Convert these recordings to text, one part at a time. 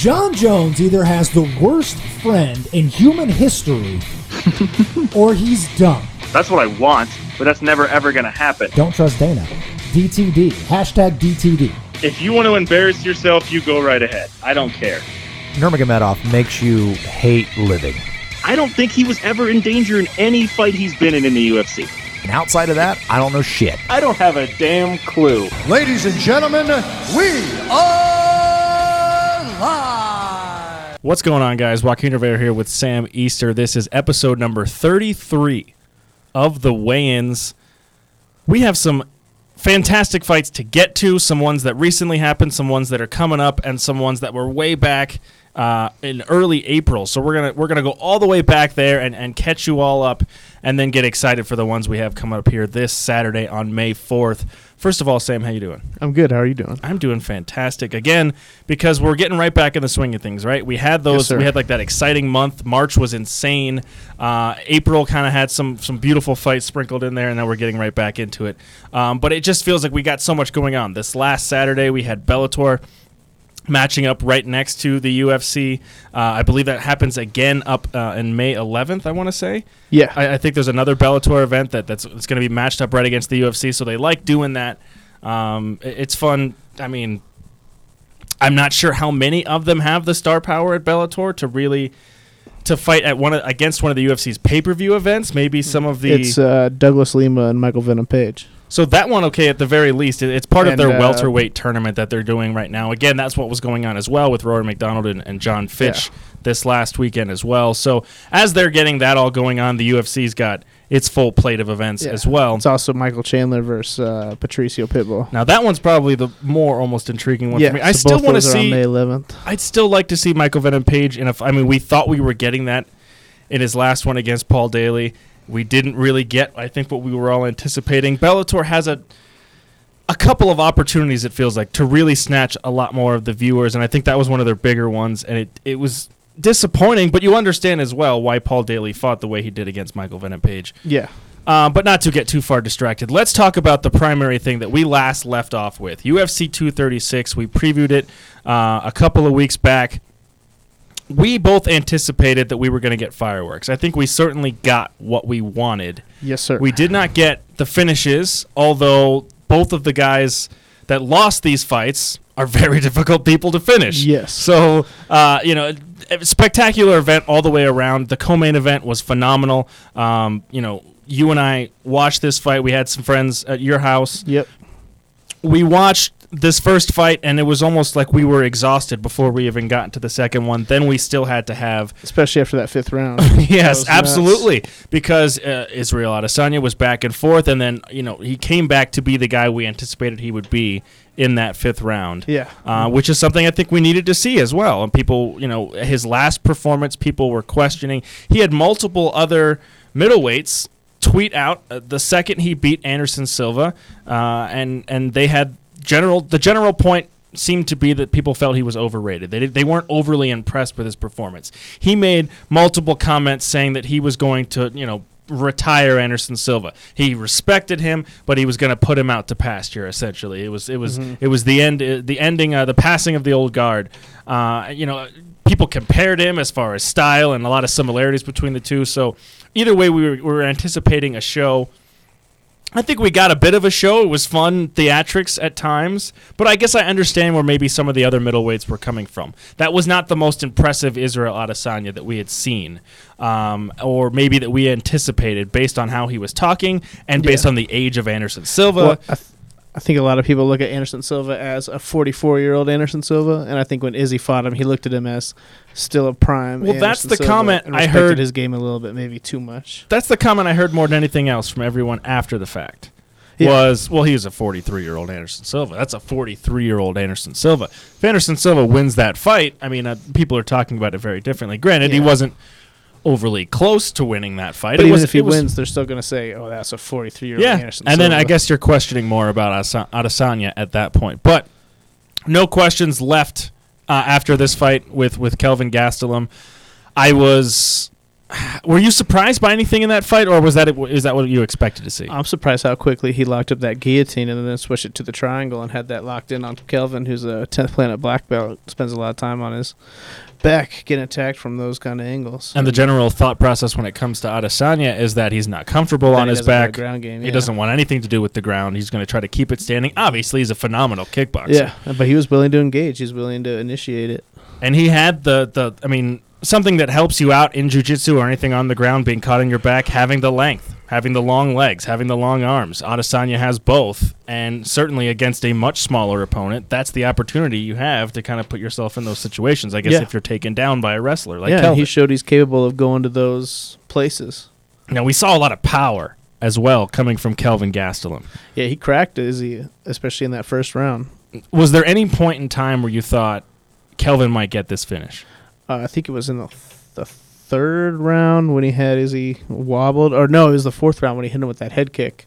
Jon Jones either has the worst friend in human history or he's dumb. That's what I want, but that's never ever gonna happen. Don't trust Dana. DTD. Hashtag DTD. If you want to embarrass yourself, you go right ahead. I don't care. Nurmagomedov makes you hate living. I don't think he was ever in danger in any fight he's been in in the UFC. And outside of that, I don't know shit. I don't have a damn clue. Ladies and gentlemen, we are live. What's going on, guys? Joaquin Rivera here with Sam Easter. This is episode number 33 of the weigh ins. We have some fantastic fights to get to, some ones that recently happened, some ones that are coming up, and some ones that were way back uh, in early April. So we're gonna we're gonna go all the way back there and, and catch you all up, and then get excited for the ones we have coming up here this Saturday on May fourth. First of all, Sam, how you doing? I'm good. How are you doing? I'm doing fantastic again because we're getting right back in the swing of things. Right, we had those. sir. we had like that exciting month. March was insane. Uh, April kind of had some some beautiful fights sprinkled in there, and now we're getting right back into it. Um, but it just feels like we got so much going on. This last Saturday, we had Bellator matching up right next to the UFC. Uh, I believe that happens again up uh, in May 11th. I want to say. Yeah. I, I think there's another Bellator event that that's it's going to be matched up right against the UFC. So they like doing that. Um, it- it's fun. I mean, I'm not sure how many of them have the star power at Bellator to really to fight at one of, against one of the UFC's pay per view events. Maybe some of the it's uh, Douglas Lima and Michael Venom Page. So that one, okay, at the very least, it- it's part of their uh, welterweight tournament that they're doing right now. Again, that's what was going on as well with Rory McDonald and, and John Fitch this last weekend as well. So as they're getting that all going on, the UFC's got its full plate of events Yeah. as well. It's also Michael Chandler versus uh, Patricio Pitbull. Now that one's probably the more almost intriguing one yeah, for me. I so still both want to those are on see. May 11th. I'd still like to see Michael Venom Page. And if I mean, we thought we were getting that in his last one against Paul Daley. We didn't really get, I think, what we were all anticipating. Bellator has a a couple of opportunities. It feels like to really snatch a lot more of the viewers, and I think that was one of their bigger ones. And it it was disappointing, but you understand as well why Paul Daley fought the way he did against Michael Venom Page. Yeah. Uh, but not to get too far distracted, let's talk about the primary thing that we last left off with UFC 236. We previewed it uh, a couple of weeks back. We both anticipated that we were going to get fireworks. I think we certainly got what we wanted. Yes, sir. We did not get the finishes, although both of the guys that lost these fights are very difficult people to finish. Yes. So, uh, you know, spectacular event all the way around. The co-main event was phenomenal. Um, you know, you and I watched this fight. We had some friends at your house. Yep. We watched this first fight, and it was almost like we were exhausted before we even got to the second one. Then we still had to have Especially after that fifth round. Yes, was nuts. absolutely. Because uh, Israel Adesanya was back and forth, and then you know he came back to be the guy we anticipated he would be in that fifth round. Yeah. uh, which is something I think we needed to see as well. And people, you know, his last performance, people were questioning. He had multiple other middleweights tweet out uh, the second he beat Anderson Silva, uh, and and they had general the general point seemed to be that people felt he was overrated. They did, they weren't overly impressed with his performance. He made multiple comments saying that he was going to, you know, retire Anderson Silva. He respected him, but he was going to put him out to pasture. Essentially, it was it was it was the end uh, the ending uh, the passing of the old guard. Uh, you know, people compared him as far as style and a lot of similarities between the two. So either way, we were, we were anticipating a show. I think we got a bit of a show. It was fun theatrics at times, but I guess I understand where maybe some of the other middleweights were coming from. That was not the most impressive Israel Adesanya that we had seen, um, or maybe that we anticipated based on how he was talking and based Yeah. on the age of Anderson Silva. Well, I, th- I think a lot of people look at Anderson Silva as a 44 year old Anderson Silva, and I think when Izzy fought him, he looked at him as still a prime. Well, that's the Silva comment I heard- his game a little bit, maybe too much. That's the comment I heard more than anything else from everyone after the fact. Yeah. Was well, he was a 43 year old Anderson Silva. That's a 43 year old Anderson Silva. If Anderson Silva wins that fight, I mean, uh, people are talking about it very differently. Granted, he wasn't overly close to winning that fight. But It even was- if he was- wins, they're still going to say, "Oh, that's a 43 year old yeah, Anderson." and then I guess you're questioning more about Adesanya at that point. But no questions left uh, after this fight with with Kelvin Gastelum. I was Were you surprised by anything in that fight, or was that is that what you expected to see? I'm surprised how quickly he locked up that guillotine and then switched it to the triangle and had that locked in on Kelvin, who's a 10th planet black belt. Spends a lot of time on his back getting attacked from those kind of angles. and the general thought process when it comes to Adesanya is that he's not comfortable That on his doesn't have a back. ground game. He doesn't want anything to do with the ground. He's going to try to keep it standing. Obviously, he's a phenomenal kickboxer. Yeah, but he was willing to engage. He's willing to initiate it. and he had the the I mean something that helps you out in jujitsu or anything on the ground, being caught in your back, having the length, having the long legs, having the long arms. Adesanya has both, and certainly against a much smaller opponent, that's the opportunity you have to kind of put yourself in those situations. I guess Yeah. if you're taken down by a wrestler like yeah, Kelvin. he showed he's capable of going to those places. now we saw a lot of power as well coming from Kelvin Gastelum. Yeah, he cracked Izzy, especially in that first round. Was there any point in time where you thought Kelvin might get this finish? Uh, I think it was in the the third round when he had Izzy wobbled, or no, it was the fourth round when he hit him with that head kick,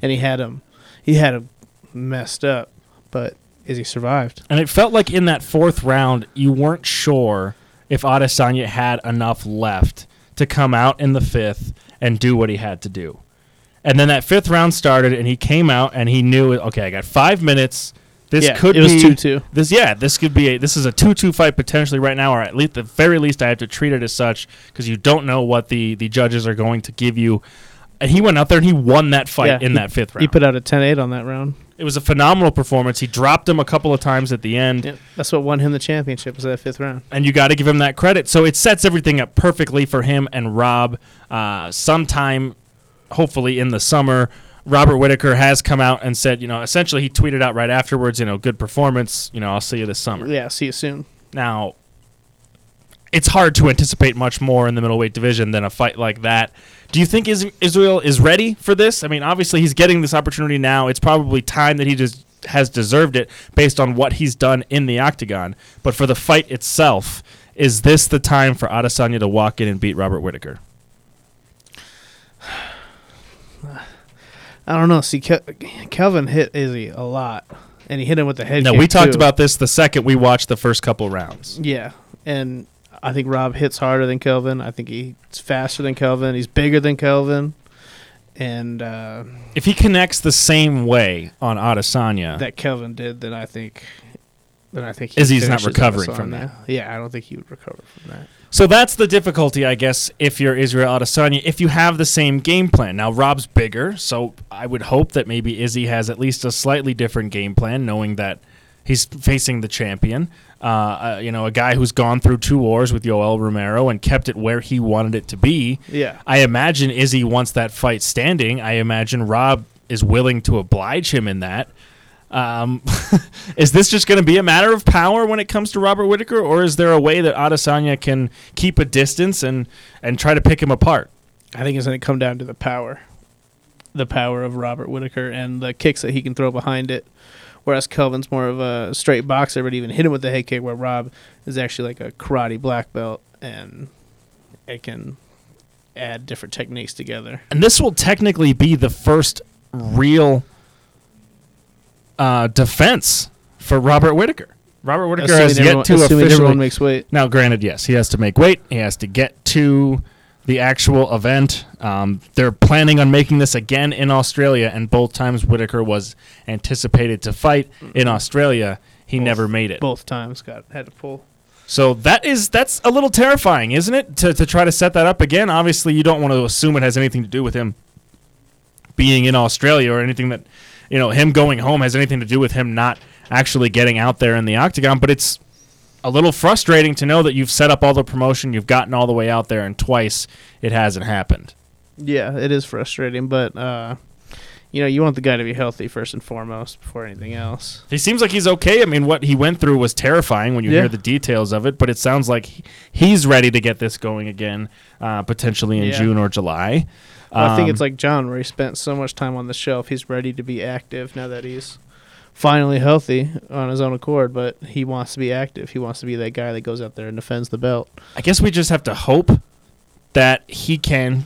and he had him, he had him messed up, but Izzy survived. And it felt like in that fourth round, you weren't sure if Adesanya had enough left to come out in the fifth and do what he had to do. And then that fifth round started, and he came out and he knew, okay, I got five minutes. This yeah, could it was be two two. This, yeah, this could be a this is a two-two fight potentially right now, or at least the very least, I have to treat it as such because you don't know what the the judges are going to give you. And he went out there and he won that fight Yeah, in he- that fifth round. He put out a 10-8 on that round. it was a phenomenal performance. He dropped him a couple of times at the end. Yep. That's what won him the championship was that fifth round. and you got to give him that credit. So it sets everything up perfectly for him and Rob. Uh, sometime, hopefully in the summer, Robert Whitaker has come out and said, you know, essentially he tweeted out right afterwards, you know, good performance. You know, I'll see you this summer. Yeah, see you soon. Now, it's hard to anticipate much more in the middleweight division than a fight like that. Do you think Israel is ready for this? I mean, obviously he's getting this opportunity now. It's probably time that he just has deserved it based on what he's done in the octagon. But for the fight itself, is this the time for Adesanya to walk in and beat Robert Whitaker? I don't know. See, Ke- Kelvin hit Izzy a lot, and he hit him with the head. No, we talked too. about this the second we watched the first couple rounds. Yeah, and I think Rob hits harder than Kelvin. I think he's faster than Kelvin. He's bigger than Kelvin, and uh, If he connects the same way on Adesanya, that Kelvin did, then I think, then I think Izzy's not recovering from that. Yeah, I don't think he would recover from that. So that's the difficulty, I guess, if you're Israel Adesanya, if you have the same game plan. Now, Rob's bigger, so I would hope that maybe Izzy has at least a slightly different game plan, knowing that he's facing the champion. Uh, uh, you know, a guy who's gone through two wars with Yoel Romero and kept it where he wanted it to be. Yeah, I imagine Izzy wants that fight standing. I imagine Rob is willing to oblige him in that. Um, is this just going to be a matter of power when it comes to Robert Whitaker, or is there a way that Adesanya can keep a distance and and try to pick him apart? I think it's going to come down to the power, the power of Robert Whitaker and the kicks that he can throw behind it. Whereas Kelvin's more of a straight boxer, but even hit him with the head kick. Where Rob is actually like a karate black belt, and it can add different techniques together. And this will technically be the first real uh, defense for Robert Whitaker. Robert Whitaker has Assuming yet everyone, to officially everyone makes weight. Now, granted, yes, he has to make weight. He has to get to the actual event. Um, they're planning on making this again in Australia, and both times Whitaker was anticipated to fight in Australia. He Both- never made it. Both times got had to pull. So that is that's a little terrifying, isn't it? To to try to set that up again. Obviously, you don't want to assume it has anything to do with him being in Australia or anything that you know him going home has anything to do with him not actually getting out there in the octagon. But it's a little frustrating to know that you've set up all the promotion, you've gotten all the way out there, and twice it hasn't happened. Yeah, it is frustrating, but uh, you know, you want the guy to be healthy first and foremost before anything else. He seems like he's okay. I mean, what he went through was terrifying when you Yeah. hear the details of it, but it sounds like he's ready to get this going again, uh, potentially in Yeah. June or July. Well, I think Um, it's like John, where he spent so much time on the shelf. He's ready to be active now that he's finally healthy on his own accord. But he wants to be active. He wants to be that guy that goes out there and defends the belt. I guess we just have to hope that he can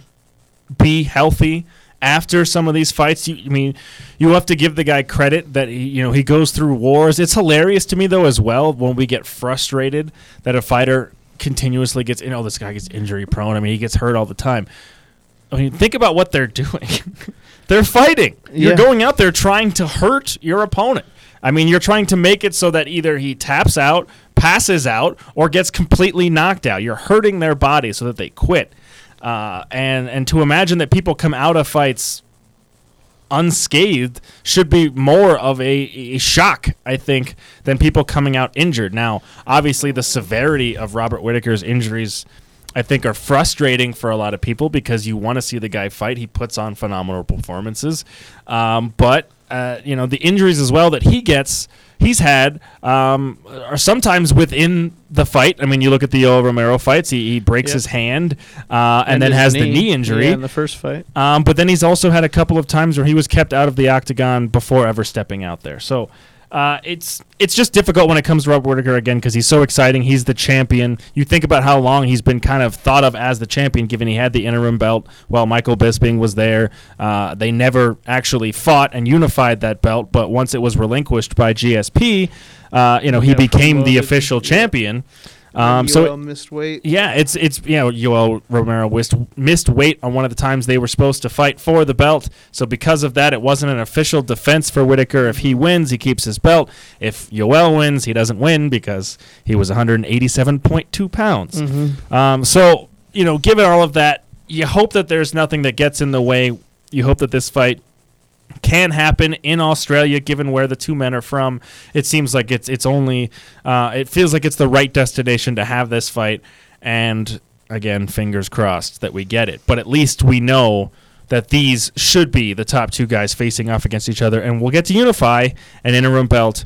be healthy after some of these fights. You, I mean, you have to give the guy credit that he, you know he goes through wars. It's hilarious to me though as well when we get frustrated that a fighter continuously gets, you know, this guy gets injury prone. I mean, he gets hurt all the time. I mean, think about what they're doing. they're fighting. You're Yeah. going out there trying to hurt your opponent. I mean, you're trying to make it so that either he taps out, passes out, or gets completely knocked out. You're hurting their body so that they quit. Uh, and and to imagine that people come out of fights unscathed should be more of a, a shock, I think, than people coming out injured. Now, obviously, the severity of Robert Whitaker's injuries, I think, are frustrating for a lot of people because you want to see the guy fight. He puts on phenomenal performances, um, but uh, you know the injuries as well that he gets. He's had um, are sometimes within the fight. I mean, you look at the Yoel Romero fights; he, he breaks Yep. his hand uh, and, then his has the knee injury. yeah, in the first fight. Um, but then he's also had a couple of times where he was kept out of the octagon before ever stepping out there. So uh, it's it's just difficult when it comes to Rob Whitaker again because he's so exciting. He's the champion. You think about how long he's been kind of thought of as the champion, given he had the interim belt while Michael Bisping was there. Uh, they never actually fought and unified that belt, but once it was relinquished by GSP, uh, you know he Yeah, became the official Yeah. Um, so Yoel missed weight. yeah, it's it's you know Yoel Romero missed missed weight on one of the times they were supposed to fight for the belt. So because of that, it wasn't an official defense for Whitaker. If he wins, he keeps his belt. If Yoel wins, he doesn't win because he was 187.2 pounds. Um, so you know, given all of that, you hope that there's nothing that gets in the way. You hope that this fight can happen in Australia, given where the two men are from. It seems like it's it's only uh, it feels like it's the right destination to have this fight, and again, fingers crossed that we get it. But at least we know that these should be the top two guys facing off against each other, and we'll get to unify an interim belt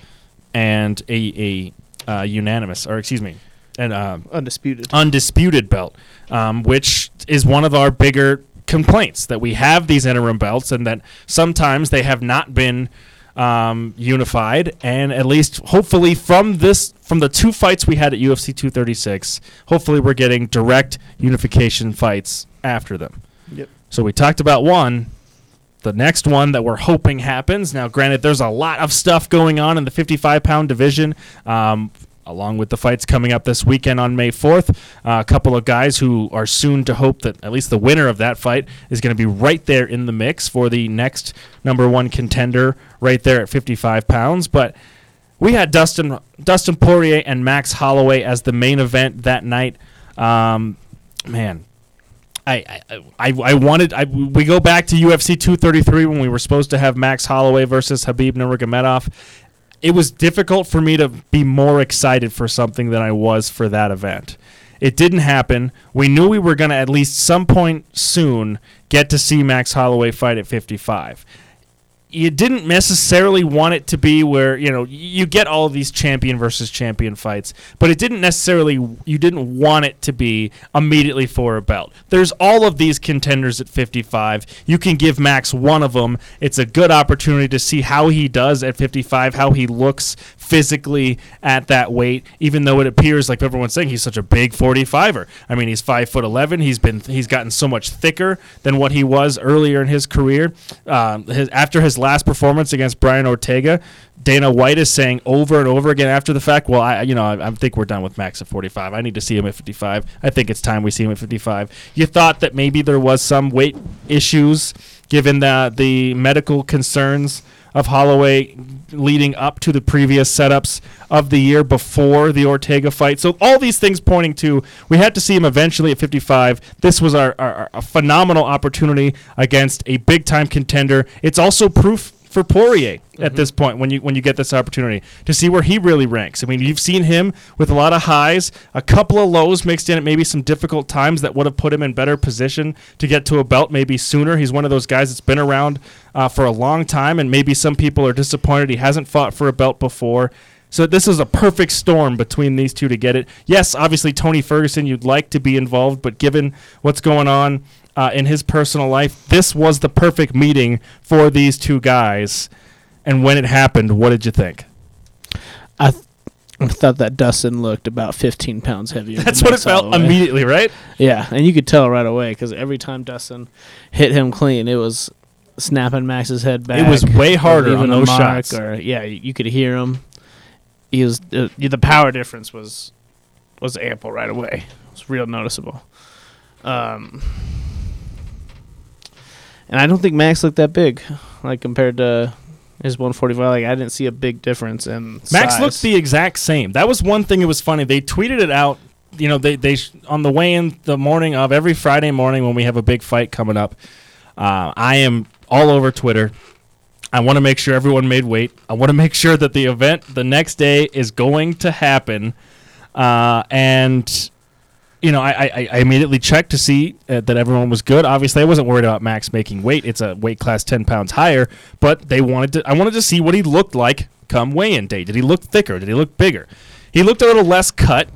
and a a uh, unanimous, or excuse me, an uh, Undisputed. undisputed belt, um, which is one of our bigger complaints that we have these interim belts and that sometimes they have not been um, unified. And at least, hopefully, from this, from the two fights we had at UFC 236, hopefully we're getting direct unification fights after them. Yep. So we talked about one. The next one that we're hoping happens. Now, granted, there's a lot of stuff going on in the 55 pound division. Um, along with the fights coming up this weekend on May 4th. Uh, a couple of guys who are soon to hope that at least the winner of that fight is going to be right there in the mix for the next number one contender, right there at 55 pounds. But we had Dustin Dustin Poirier and Max Holloway as the main event that night. Um, man, I, I, I, wanted. I, we go back to UFC 233 when we were supposed to have Max Holloway versus Habib Nurmagomedov. It was difficult for me to be more excited for something than I was for that event. It didn't happen. We knew we were going to at least some point soon get to see Max Holloway fight at 55 you didn't necessarily want it to be where you know you get all these champion versus champion fights but it didn't necessarily you didn't want it to be immediately for a belt. There's all of these contenders at 55 you can give max one of them it's a good opportunity to see how he does at 55 how he looks physically at that weight even though it appears like everyone's saying he's such a big 45er i mean he's 5 foot 11 he's been he's gotten so much thicker than what he was earlier in his career um, his, after his last performance against Brian Ortega, Dana White is saying over and over again after the fact, "Well, I, you know, I, I think we're done with Max at 45. I need to see him at 55. I think it's time we see him at 55." You thought that maybe there was some weight issues given the the medical concerns of Holloway leading up to the previous setups of the year before the Ortega fight. So all these things pointing to we had to see him eventually at 55. This was our, our, our a phenomenal opportunity against a big time contender. It's also proof for Poirier at this point when you when you get this opportunity to see where he really ranks. I mean, you've seen him with a lot of highs, a couple of lows mixed in at maybe some difficult times that would have put him in better position to get to a belt maybe sooner. He's one of those guys that's been around uh, for a long time, and maybe some people are disappointed he hasn't fought for a belt before. So this is a perfect storm between these two to get it. Yes, obviously Tony Ferguson, you'd like to be involved, but given what's going on uh, in his personal life, this was the perfect meeting for these two guys. And when it happened, what did you think? I, th- I thought that Dustin looked about 15 pounds heavier. than That's what it felt immediately, right? Yeah, and you could tell right away because every time Dustin hit him clean, it was snapping Max's head back. It was way harder on those shots. Or yeah, you could hear him. He was uh, the power difference was was ample right away. It was real noticeable. Um, and I don't think Max looked that big, like compared to his 145. Like I didn't see a big difference in Max size. looked the exact same. That was one thing. It was funny. They tweeted it out. You know, they they sh- on the way in the morning of every Friday morning when we have a big fight coming up. Uh, I am all over Twitter. I want to make sure everyone made weight. I want to make sure that the event the next day is going to happen. Uh, and you know, I, I, I immediately checked to see uh, that everyone was good. Obviously, I wasn't worried about Max making weight. It's a weight class ten pounds higher, but they wanted to. I wanted to see what he looked like come weigh-in day. Did he look thicker? Did he look bigger? He looked a little less cut,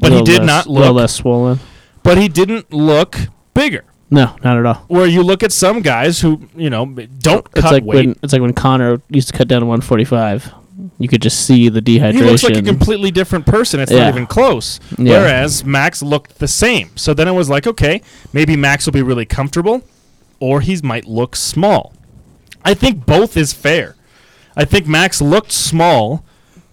but he did less- not little less swollen. But he didn't look bigger. No, not at all. Where you look at some guys who you know don't It's cut like weight. when it's like when Conor used to cut down to 145. You could just see the dehydration. he looks like a completely different person. It's not even close. Yeah. Whereas Max looked the same. So then it was like, okay, maybe Max will be really comfortable, or he might look small. I think both is fair. I think Max looked small,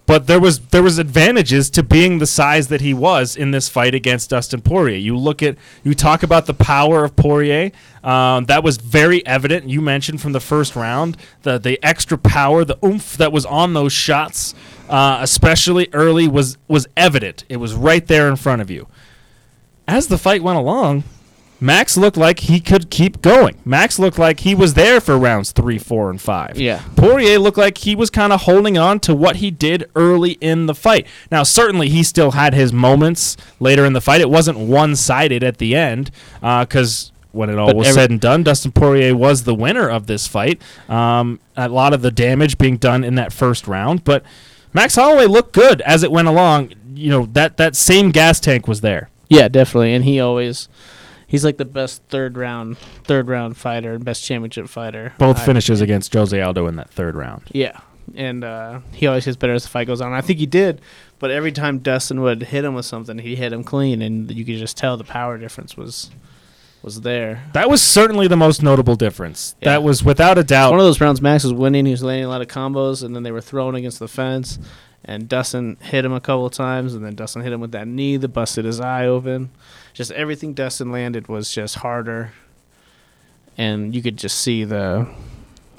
but there was there was advantages to being the size that he was in this fight against Dustin Poirier. You look at you talk about the power of Poirier. Um, that was very evident. You mentioned from the first round the the extra power, the oomph that was on those shots, uh, especially early, was was evident. It was right there in front of you. As the fight went along, Max looked like he could keep going. Max looked like he was there for rounds three, four, and five. Yeah. Poirier looked like he was kind of holding on to what he did early in the fight. Now, certainly, he still had his moments later in the fight. It wasn't one sided at the end because. when it all But was every- said and done, Dustin Poirier was the winner of this fight. Um, a lot of the damage being done in that first round, but Max Holloway looked good as it went along. You know that that same gas tank was there. Yeah, definitely. And he always he's like the best third round third round fighter, and best championship fighter. Both I- finishes against Jose Aldo in that third round. Yeah. And uh, he always gets better as the fight goes on. I think he did, but every time Dustin would hit him with something, he hit him clean, and you could just tell the power difference was was there. That was certainly the most notable difference. Yeah. That was without a doubt. One of those rounds, Max was winning. He was landing a lot of combos, and then they were thrown against the fence. And Dustin hit him a couple of times, and then Dustin hit him with that knee that busted his eye open. Just everything Dustin landed was just harder, and you could just see the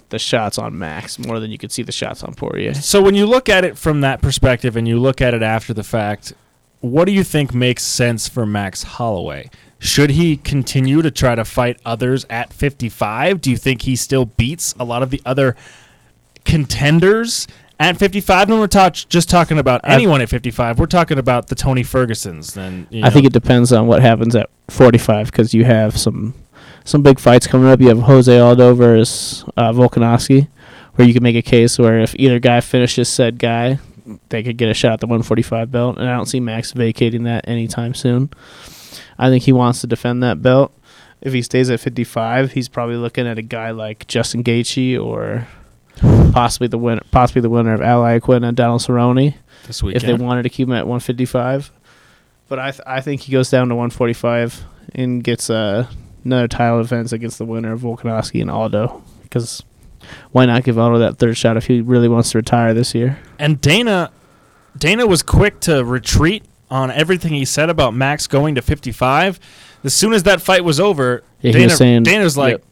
the shots on Max more than you could see the shots on Poirier. So when you look at it from that perspective and you look at it after the fact, what do you think makes sense for Max Holloway? Should he continue to try to fight others at 55? Do you think he still beats a lot of the other contenders at 55? And we're talk- just talking about anyone at 55. We're talking about the Tony Fergusons. And you I think it depends on what happens at 45 because you have some some big fights coming up. You have Jose Aldo versus uh, Volkanovski, where you can make a case where if either guy finishes said guy, they could get a shot at the 145 belt. And I don't see Max vacating that anytime soon. I think he wants to defend that belt. If he stays at 55, he's probably looking at a guy like Justin Gaethje or possibly the winner, possibly the winner of Al Iaquinta and Donald Cerrone this if they wanted to keep him at 155. But I th- I think he goes down to 145 and gets uh, another title defense against the winner of Volkanovski and Aldo. Because why not give Aldo that third shot if he really wants to retire this year? And Dana, Dana was quick to retreat on everything he said about Max going to 55. As soon as that fight was over, Yeah, Dana, was saying- Dana's like, yep.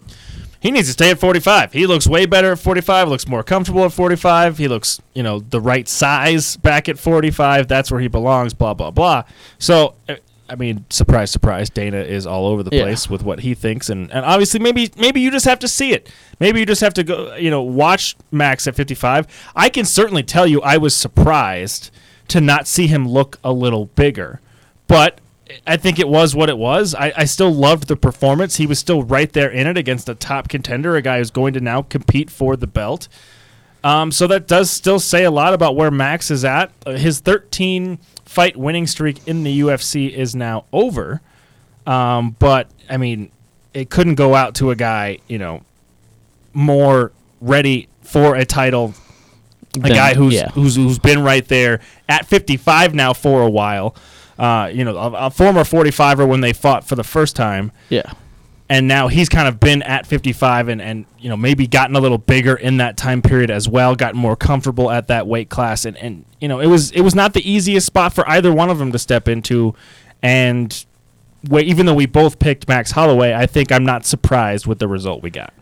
He needs to stay at 45. He looks way better at 45. Looks more comfortable at 45. He looks, you know, the right size back at 45. That's where he belongs. Blah blah blah. So. uh, I mean, surprise, surprise. Dana is all over the Yeah. place with what he thinks, and, and obviously, maybe maybe you just have to see it. Maybe you just have to go, you know, watch Max at 55. I can certainly tell you, I was surprised to not see him look a little bigger, but I think it was what it was. I, I still loved the performance. He was still right there in it against a top contender, a guy who's going to now compete for the belt. Um, so that does still say a lot about where Max is at. Uh, his 13 fight winning streak in the UFC is now over. Um, but I mean, it couldn't go out to a guy, you know, more ready for a title. A guy who's yeah. who's who's been right there at 55 now for a while. Uh, you know, a, a former 45er when they fought for the first time. Yeah. and now he's kind of been at 55 and, and you know maybe gotten a little bigger in that time period as well gotten more comfortable at that weight class and, and you know it was it was not the easiest spot for either one of them to step into and even though we both picked Max Holloway I think I'm not surprised with the result we got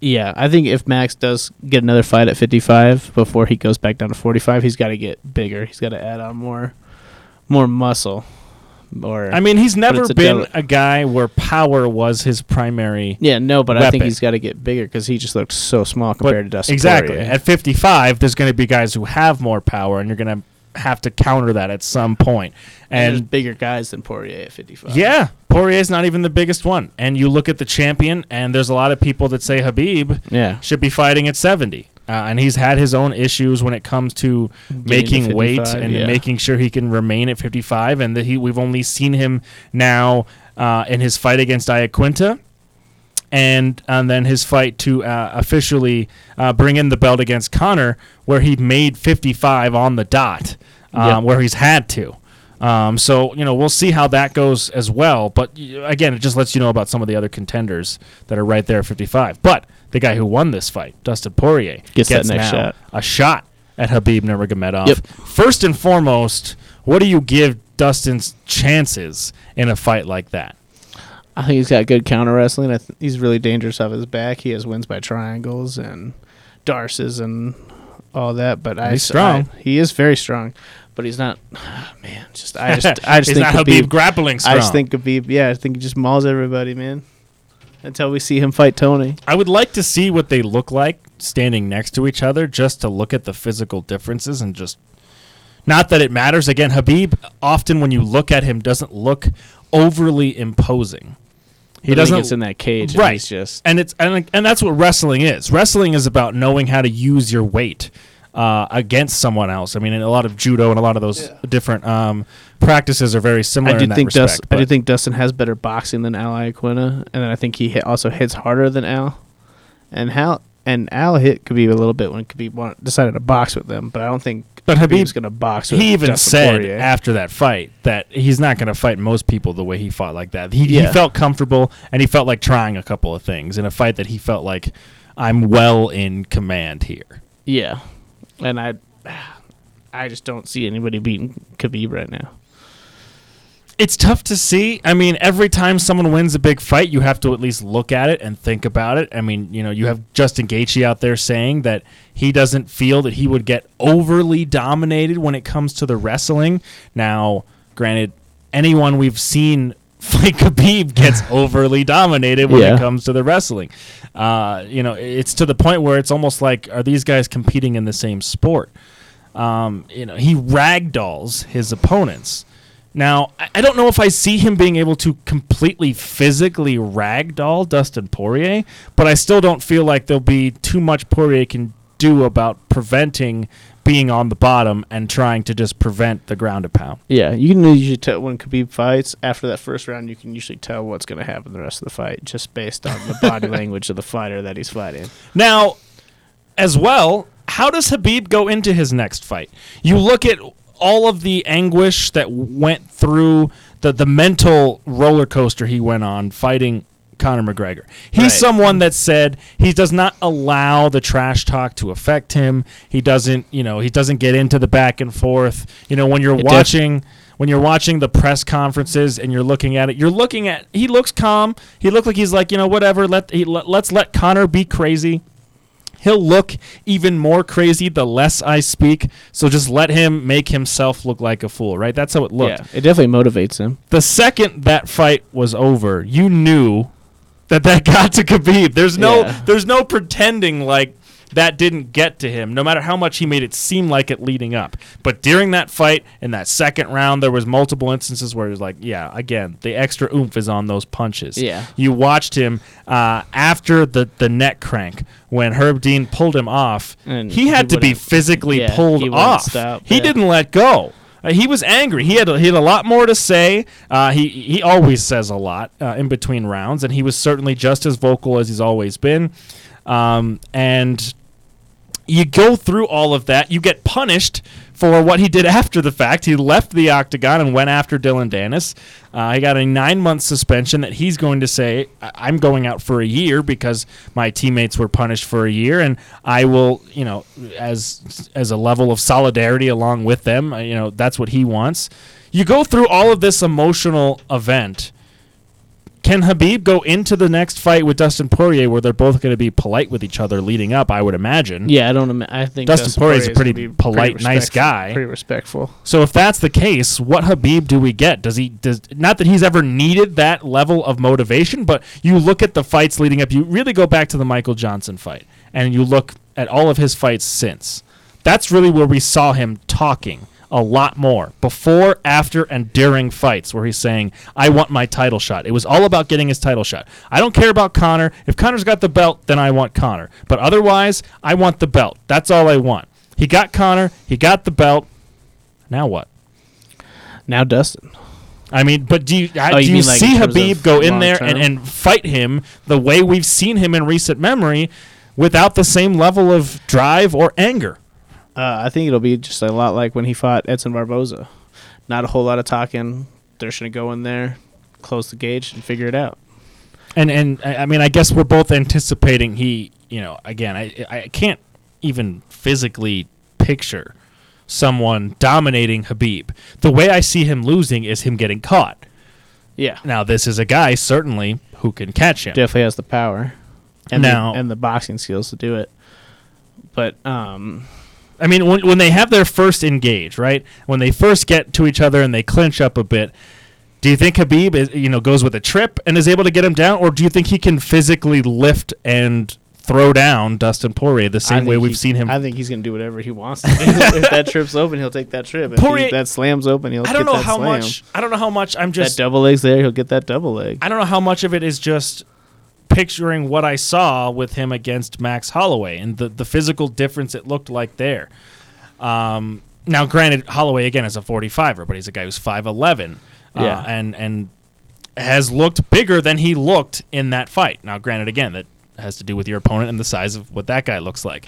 Yeah, I think if Max does get another fight at 55 before he goes back down to 45, he's got to get bigger. He's got to add on more, more muscle. Or I mean he's never a been deli- a guy where power was his primary yeah, no, but I think he's got to get bigger because he just looks so small But compared to Dustin exactly Poirier. at 55 there's going to be guys who have more power and you're going to have to counter that at some point and there's and bigger guys than Poirier at 55. yeah Poirier's not even the biggest one and you look at the champion and there's a lot of people that say Habib yeah. should be fighting at 70 uh, and he's had his own issues when it comes to making to weight and yeah. making sure he can remain at 55 and that he we've only seen him now uh, in his fight against Iaquinta and and then his fight to uh, officially uh, bring in the belt against Conor, where he made 55 on the dot, um, Yep. where he's had to. Um, so you know we'll see how that goes as well. But again, it just lets you know about some of the other contenders that are right there at 55. But the guy who won this fight, Dustin Poirier, Gets that next shot. a shot at Habib Nurmagomedov. Yep. First and foremost, what do you give Dustin's chances in a fight like that? I think he's got good counter wrestling. I th- he's really dangerous off his back. He has wins by triangles and darces and all that. But He's s- strong. I- he is very strong, but he's not. Man, just I just I just He's think not Khabib, Habib grappling strong. I just think Khabib. Yeah, I think he just mauls everybody, man. Until we see him fight Tony. I would like to see what they look like standing next to each other just to look at the physical differences and just not that it matters again Habib often when you look at him doesn't look overly imposing. He doesn't gets in that cage. And right. he's just and it's and, and that's what wrestling is. Wrestling is about knowing how to use your weight uh, against someone else. I mean, and a lot of judo and a lot of those different um, practices are very similar. I do in that think respect, Dustin. I do think Dustin has better boxing than Al Iaquinta, and then I think he hit, also hits harder than Al. And Hal and Al hit Khabib a little bit when Khabib want, decided to box with them, but I don't think But Khabib's Habib- going to box with he even Dustin said Poirier. after that fight that he's not going to fight most people the way he fought like that. He, he felt comfortable and he felt like trying a couple of things in a fight that he felt like I'm well in command here. yeah, and I, I just don't see anybody beating Khabib right now. It's tough to see. I mean, every time someone wins a big fight, you have to at least look at it and think about it. I mean, you know, you have Justin Gaethje out there saying that he doesn't feel that he would get overly dominated when it comes to the wrestling. Now, granted, anyone we've seen fight Khabib gets overly dominated when Yeah. it comes to the wrestling. Uh, you know, it's to the point where it's almost like, are these guys competing in the same sport? Um, you know, he ragdolls his opponents. Now, I I don't know if I see him being able to completely physically ragdoll Dustin Poirier, but I still don't feel like there'll be too much Poirier can do about preventing being on the bottom and trying to just prevent the ground and pound. Yeah, you can usually tell when Khabib fights after that first round. You can usually tell what's going to happen the rest of the fight just based on the body language of the fighter that he's fighting. Now, as well, how does Habib go into his next fight? You look at all of the anguish that went through the the mental roller coaster he went on fighting Conor McGregor. He's Right. someone that said he does not allow the trash talk to affect him. He doesn't, you know, he doesn't get into the back and forth. You know, when you're def- watching when you're watching the press conferences and you're looking at it, you're looking at he looks calm. He looked like he's like, you know, whatever, let he, let, let's let Conor be crazy. He'll look even more crazy the less I speak. So just let him make himself look like a fool, right? That's how it looked. Yeah, it definitely motivates him. The second that fight was over, you knew that that got to Khabib. There's no Yeah. there's no pretending like that didn't get to him, no matter how much he made it seem like it leading up. But during that fight, in that second round, there was multiple instances where it was like, yeah, again, the extra oomph is on those punches. Yeah. You watched him uh, after the, the neck crank when Herb Dean pulled him off. And he had he to be physically yeah, pulled he off. stop, he yeah. didn't let go. Uh, he was angry. He had a, he had a lot more to say. Uh, he he always says a lot uh, in between rounds, and he was certainly just as vocal as he's always been. Um, and you go through all of that. You get punished for what he did after the fact. He left the octagon and went after Dillon Danis. Uh, he got a nine month suspension that he's going to say, "I- I'm going out for a year because my teammates were punished for a year, and I will, you know, as as a level of solidarity along with them. uh, You know, that's what he wants. You go through all of this emotional event. Can Habib go into the next fight with Dustin Poirier where they're both going to be polite with each other leading up? I would imagine. Yeah, I don't. I think Dustin Poirier's a pretty gonna be polite, nice guy. Pretty respectful. So if that's the case, what Habib do we get? Does he does not that he's ever needed that level of motivation, but you look at the fights leading up, you really go back to the Michael Johnson fight and you look at all of his fights since. That's really where we saw him talking a lot more before, after, and during fights where he's saying, I want my title shot. It was all about getting his title shot. I don't care about Conor. If Conor's got the belt, then I want Conor. But otherwise, I want the belt. That's all I want. He got Conor, he got the belt. Now what? Now Dustin. I mean, but do you, I, Oh, do you you like, see Habib go in there and, and fight him the way we've seen him in recent memory without the same level of drive or anger? Uh, I think it'll be just a lot like when he fought Edson Barboza. Not a whole lot of talking. They're just gonna go in there, close the gauge, and figure it out. And and I mean, I guess we're both anticipating he, you know, again, I I can't even physically picture someone dominating Habib. The way I see him losing is him getting caught. Yeah, Now, this is a guy certainly who can catch him. definitely has the power, and Now- the, and the boxing skills to do it. But um, I mean, when, when they have their first engage, right? When they first get to each other and they clinch up a bit, do you think Habib, is, you know, goes with a trip and is able to get him down, or do you think he can physically lift and throw down Dustin Poirier the same way we've he- seen him? I think he's gonna do whatever he wants to do. if that trip's open, he'll take that trip. If Poirier- that slam's open, he'll. I don't know that how slam. much. I don't know how much. I'm that just. double leg's there. He'll get that double leg. I don't know how much of it is just picturing what I saw with him against Max Holloway and the, the physical difference it looked like there. Um, now, granted, Holloway again is a 45er, but he's a guy who's 5'11, uh, Yeah. and and has looked bigger than he looked in that fight. Now, granted, again, that has to do with your opponent and the size of what that guy looks like.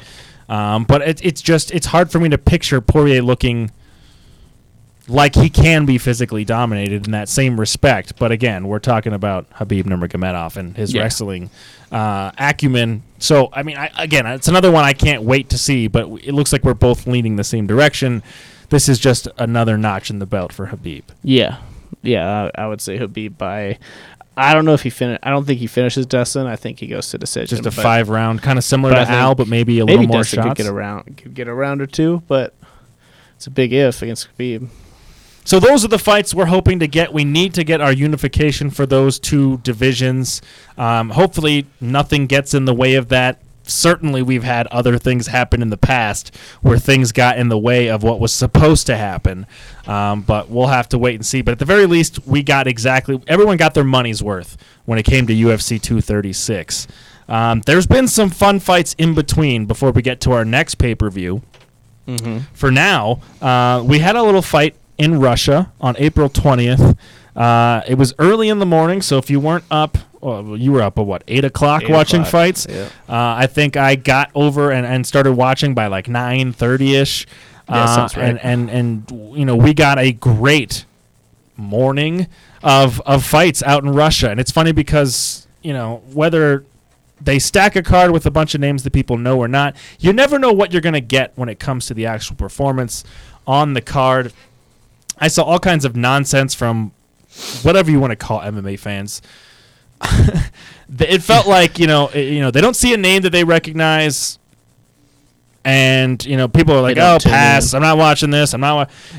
Um, but it, it's just it's hard for me to picture Poirier looking like he can be physically dominated in that same respect. But again, we're talking about Habib Nurmagomedov and his Yeah. wrestling uh, acumen. So I mean, I, again, it's another one I can't wait to see. But it looks like we're both leaning the same direction. This is just another notch in the belt for Habib. Yeah, yeah. I, I would say he'll be by. I don't know if he finish. I don't think he finishes Dustin. I think he goes to decision. Just a five round, kind of similar to Al, but maybe a Maybe little more Dustin could shots. get around. Could get a round or two, but it's a big if against Khabib. So those are the fights we're hoping to get. We need to get our unification for those two divisions. Um, hopefully, nothing gets in the way of that. Certainly, we've had other things happen in the past where things got in the way of what was supposed to happen. Um, but we'll have to wait and see. But at the very least, we got exactly everyone got their money's worth when it came to UFC 236. Um, there's been some fun fights in between before we get to our next pay per view for now, uh, we had a little fight in Russia on April 20th. Uh, it was early in the morning, so if you weren't up, well, you were up at what, 8 o'clock Eight watching o'clock, fights? yeah. Uh, I think I got over and, and started watching by like 9.30ish. Yeah, uh, sounds right. and, and, and, you know, we got a great morning of, of fights out in Russia. And it's funny because, you know, whether they stack a card with a bunch of names that people know or not. You never know what you're going to get when it comes to the actual performance on the card. I saw all kinds of nonsense from whatever you want to call MMA fans. It felt like you know, it- you know, they don't see a name that they recognize, and you know, people are like, "Oh, pass! I'm not watching this. I'm not." Wa-.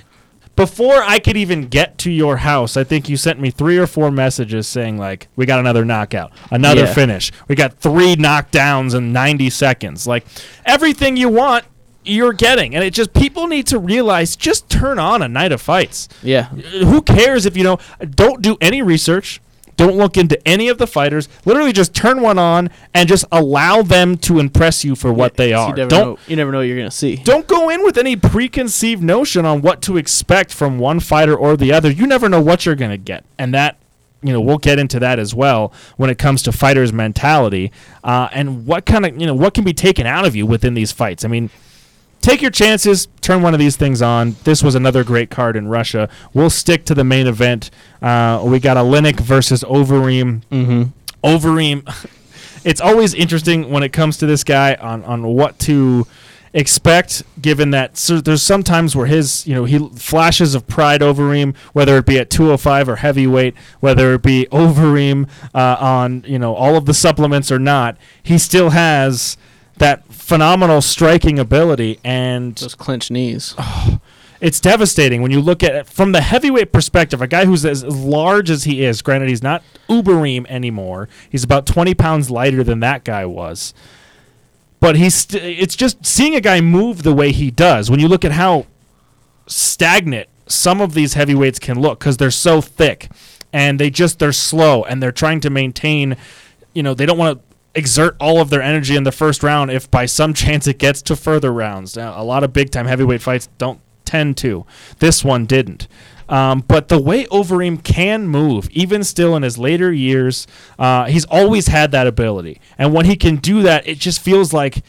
Before I could even get to your house, I think you sent me three or four messages saying like, "We got another knockout, another Yeah. finish. We got three knockdowns in 90 seconds. Like everything you want, you're getting." And it just people need to realize just turn on a night of fights. Yeah, Who cares if you know? Don't do any research. Don't look into any of the fighters. Literally, just turn one on and just allow them to impress you for what they are. You Don't know, you never know what you're gonna see. don't go in with any preconceived notion on what to expect from one fighter or the other. You never know what you're going to get. And that you know we'll get into that as well when it comes to fighters' mentality uh, and what kind of you know what can be taken out of you within these fights. I mean, take your chances, turn one of these things on. This was another great card in Russia. We'll stick to the main event. Uh, we got a Oleinik versus Overeem. Mm-hmm. Overeem. It's always interesting when it comes to this guy on, on what to expect, given that so there's some times where his, you know, he flashes of pride Overeem, whether it be at 205 or heavyweight, whether it be Overeem uh, on, you know, all of the supplements or not, he still has that phenomenal striking ability and Those clenched knees. it's devastating when you look at it from the heavyweight perspective. A guy who's as large as he is, granted he's not Ubereem anymore. He's about 20 pounds lighter than that guy was. But he's st- it's just seeing a guy move the way he does. When you look at how stagnant some of these heavyweights can look because they're so thick and they just they're slow and they're trying to maintain you know they don't want to exert all of their energy in the first round if by some chance it gets to further rounds. Now, a lot of big time heavyweight fights don't tend to. This one didn't. Um, but the way Overeem can move, even still in his later years, uh, he's always had that ability. And when he can do that, it just feels like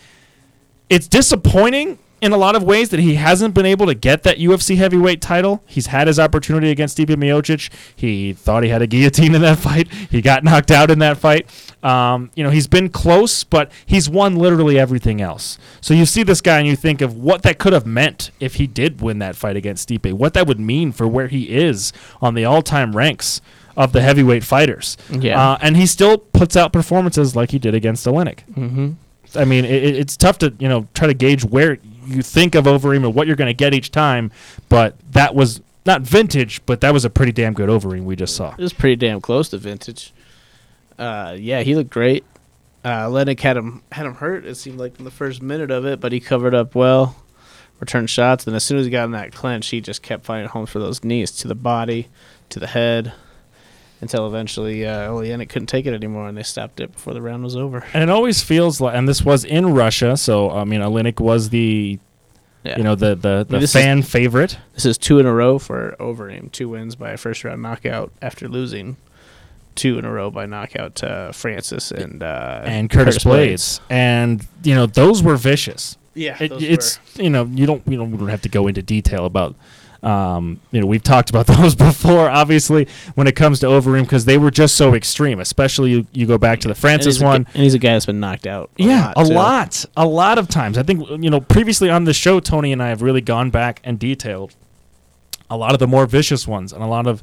it's disappointing in a lot of ways that he hasn't been able to get that UFC heavyweight title. He's had his opportunity against Stipe Miocic. He thought he had a guillotine in that fight. He got knocked out in that fight. Um, you know, he's been close, but he's won literally everything else. So you see this guy and you think of what that could have meant if he did win that fight against Stipe. What that would mean for where he is on the all-time ranks of the heavyweight fighters. Yeah. Uh, and he still puts out performances like he did against Oleinik. Mm-hmm. I mean, it, it- it's tough to you know try to gauge where you think of Overeem and what you're going to get each time, but that was not vintage, but that was a pretty damn good Overeem we just saw. It was pretty damn close to vintage. Uh, yeah, he looked great. Uh, Lennox had him had him hurt. It seemed like in the first minute of it, but he covered up well, returned shots, and as soon as he got in that clinch, he just kept finding homes for those knees to the body, to the head, until eventually uh, Oleinik couldn't take it anymore, and they stopped it before the round was over. And it always feels like, and this was in Russia, so I mean, Oleinik was the Yeah. you know the the, the this is- fan favorite. This is two in a row for Overeem. Two wins by a first round knockout after losing two in a row by knockout to Francis and uh, and Curtis, Blades. and you know those were vicious. Yeah, It, it's you know you don't you don't have to go into detail about um, you know we've talked about those before obviously when it comes to Overeem because they were just so extreme especially you, you go back to the Francis he's a one gu- and he's a guy that's been knocked out. A yeah lot, a too. lot a lot of times I think you know previously on the show Tony and I have really gone back and detailed a lot of the more vicious ones and a lot of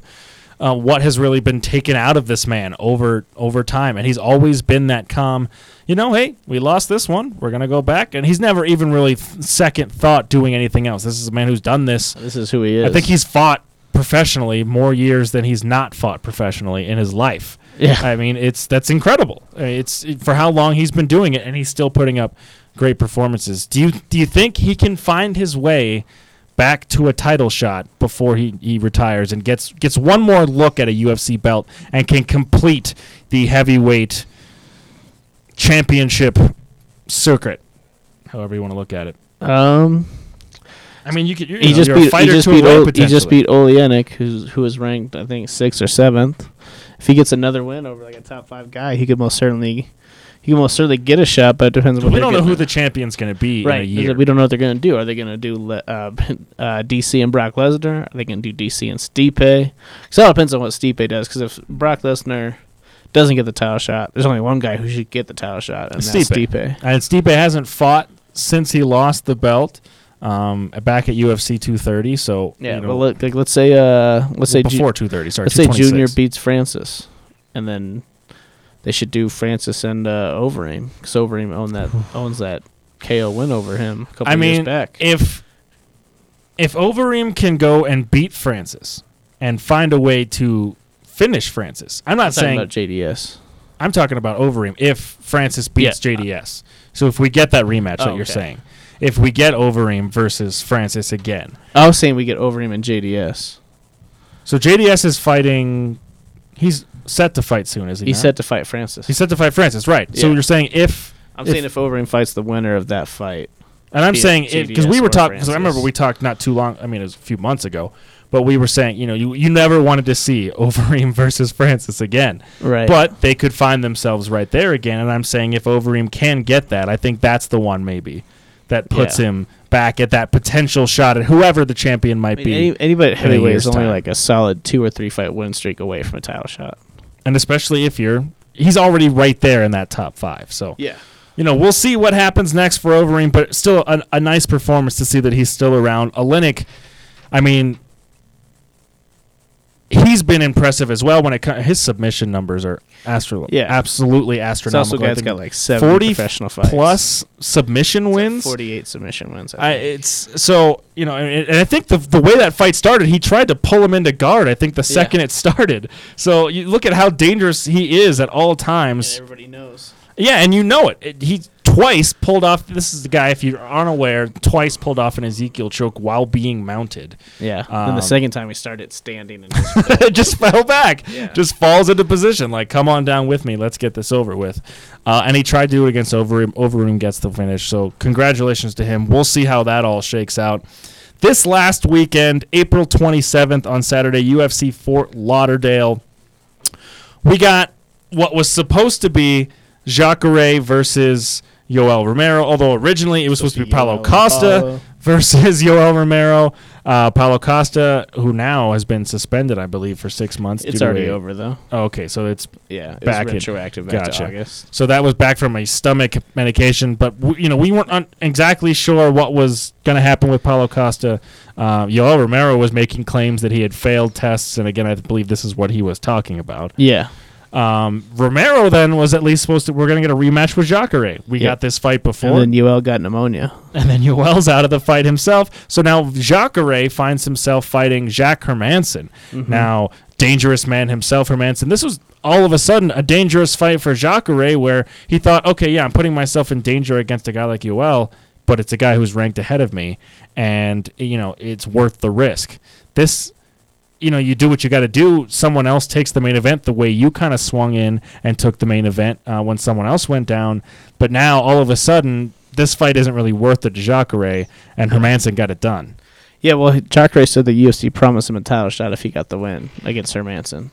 uh, what has really been taken out of this man over over time. And he's always been that calm you know hey we lost this one we're gonna go back. And he's never even really second thought doing anything else. This is a man who's done this. This is who he is. i think he's fought professionally more years than he's not fought professionally in his life. Yeah. i mean it's that's incredible. It's for how long he's been doing it and he's still putting up great performances. Do you do you think he can find his way back to a title shot before he, he retires and gets gets one more look at a UFC belt and can complete the heavyweight championship circuit, however you want to look at it. Um, I mean, you could. You're, he you know, just beat he just beat win, Ol- he just beat Oleinik, who's who was ranked I think sixth or seventh. If he gets another win over like a top five guy, he could most certainly he could most certainly get a shot. But it depends on what We don't know who the champion's going to be in a right. year. We don't know what they're gonna do. Are they gonna do uh, uh, DC and Brock Lesnar? Are they gonna do DC and Stipe? So it all depends on what Stipe does. Because if Brock Lesnar doesn't get the title shot, there's only one guy who should get the title shot, and that's Stipe. Stipe. And Stipe hasn't fought since he lost the belt um, back at UFC 230. So Yeah, you know, but look, like, let's say uh, let's say Ju- before 230. Sorry, let's say Junior beats Francis, and then they should do Francis and uh, Overeem because Overeem own that owns that KO win over him a couple I years mean, back. if if Overeem can go and beat Francis and find a way to finish Francis, I'm not I'm saying about JDS. I'm talking about Overeem if Francis beats Yeah. JDS. So if we get that rematch that Oh, you're okay. saying, if we get Overeem versus Francis again, I was saying we get Overeem and JDS. so JDS is fighting. He's set to fight soon, is he? He's not? set to fight Francis. He's set to fight Francis, right? So you're saying if I'm if- saying if Overeem fights the winner of that fight, And I'm saying because we were talking because I remember we talked not too long. I mean, it was a few months ago, but we were saying, you know, you, you never wanted to see Overeem versus Francis again. Right. But they could find themselves right there again. And I'm saying if Overeem can get that, I think that's the one maybe that puts Yeah. him back at that potential shot at whoever the champion might I mean, be. any, anybody at heavyweight is only time. like a solid two or three fight win streak away from a title shot. And especially if you're, he's already right there in that top five. So, Yeah. you know, we'll see what happens next for Overeem, but still a, a nice performance to see that he's still around. Oleinik, I mean, he's been impressive as well when it comes. His submission numbers are astro- Yeah. absolutely It's astronomical. also I guy's think got like seven 40 professional fights. plus submission wins. Forty-eight submission wins. I, I think. it's so you know, and, and I think the the way that fight started, he tried to pull him into guard. I think the second it started. So you look at how dangerous he is at all times. everybody knows. Yeah, and you know it. it. He twice pulled off. This is the guy, if you aren't aware, twice pulled off an Ezekiel choke while being mounted. Yeah. then Um, the second time we started standing and just just fell back. Yeah. Just falls into position. Like, come on down with me. Let's get this over with. Uh, and he tried to do it against Overeem. Overeem gets the finish. So congratulations to him. We'll see how that all shakes out. This last weekend, April 27th on Saturday, UFC Fort Lauderdale. We got what was supposed to be Jacare versus Yoel Romero, although originally it was supposed to be Paulo Costa Paulo. versus Yoel Romero. Uh, Paulo Costa, who now has been suspended, I believe, for six months. it's due to already a- over though. Oh, okay, so it's Yeah. It's Back in- retroactive back gotcha. to August. so that was back from a stomach medication, but w- you know we weren't un- exactly sure what was going to happen with Paulo Costa. Uh, Yoel Romero was making claims that he had failed tests, and again, I believe this is what he was talking about. Yeah. Um, Romero then was at least supposed to. We're going to get a rematch with Jacare. We Yep. got this fight before, And then Yoel got pneumonia. and then Yoel's out of the fight himself. So now Jacare finds himself fighting Jack Hermansson. Now, dangerous man himself, Hermanson. This was all of a sudden a dangerous fight for Jacare where he thought, okay, yeah, I'm putting myself in danger against a guy like Yoel, but it's a guy who's ranked ahead of me, and, you know, it's worth the risk. This you know, you do what you got to do. Someone else takes the main event the way you kind of swung in and took the main event uh, when someone else went down. But now, all of a sudden, this fight isn't really worth it to Jacare, and Hermansson got it done. Yeah, well, Jacare said the UFC promised him a title shot if he got the win against Hermansson.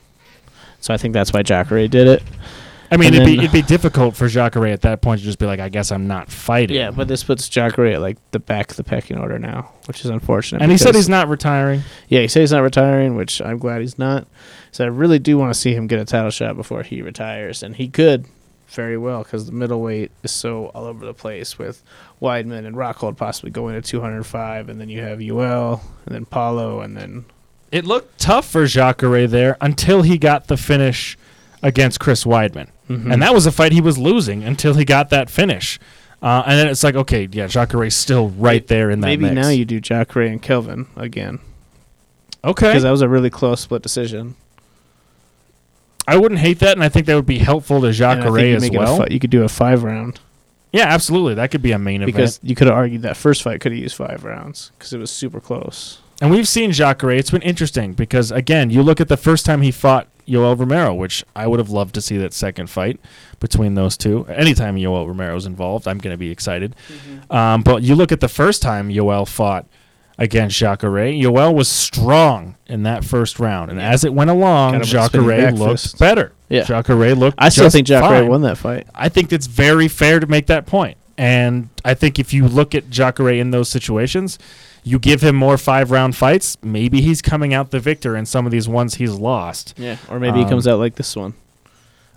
So I think that's why Jacare did it. I mean, And it'd be it'd be difficult for Jacare at that point to just be like, I guess I'm not fighting. Yeah, but this puts Jacare at like the back of the pecking order now, which is unfortunate. and he said he's not retiring. Yeah, he said he's not retiring, which I'm glad he's not. So I really do want to see him get a title shot before he retires, and he could very well because the middleweight is so all over the place with Weidman and Rockhold possibly going to 205, and then you have Yoel, and then Paulo, and then It looked tough for Jacare there until he got the finish against Chris Weidman. Mm-hmm. And that was a fight he was losing until he got that finish. Uh, and then it's like, okay, yeah, Jacare's still right there in that maybe mix. now you do Jacare and Kelvin again okay. because that was a really close split decision. I wouldn't hate that, and I think that would be helpful to Jacare as make it a well. fi- you could do a five round yeah, absolutely, that could be a main because event. Because you could have argued that first fight could have used five rounds because it was super close. And we've seen Jacare. It's been interesting because again, you look at the first time he fought Yoel Romero, which I would have loved to see that second fight between those two. Anytime Yoel Romero's involved, I'm going to be excited. Mm-hmm. Um, but you look at the first time Yoel fought against Jacare, Yoel was strong in that first round, and as it went along, Kind of Jacare looked fist. better. Yeah. Jacare looked. I still think Jacare fine. won that fight. I think it's very fair to make that point. And I think if you look at Jacare in those situations, you give him more five round fights, maybe he's coming out the victor in some of these ones he's lost. Yeah, or maybe Um, he comes out like this one,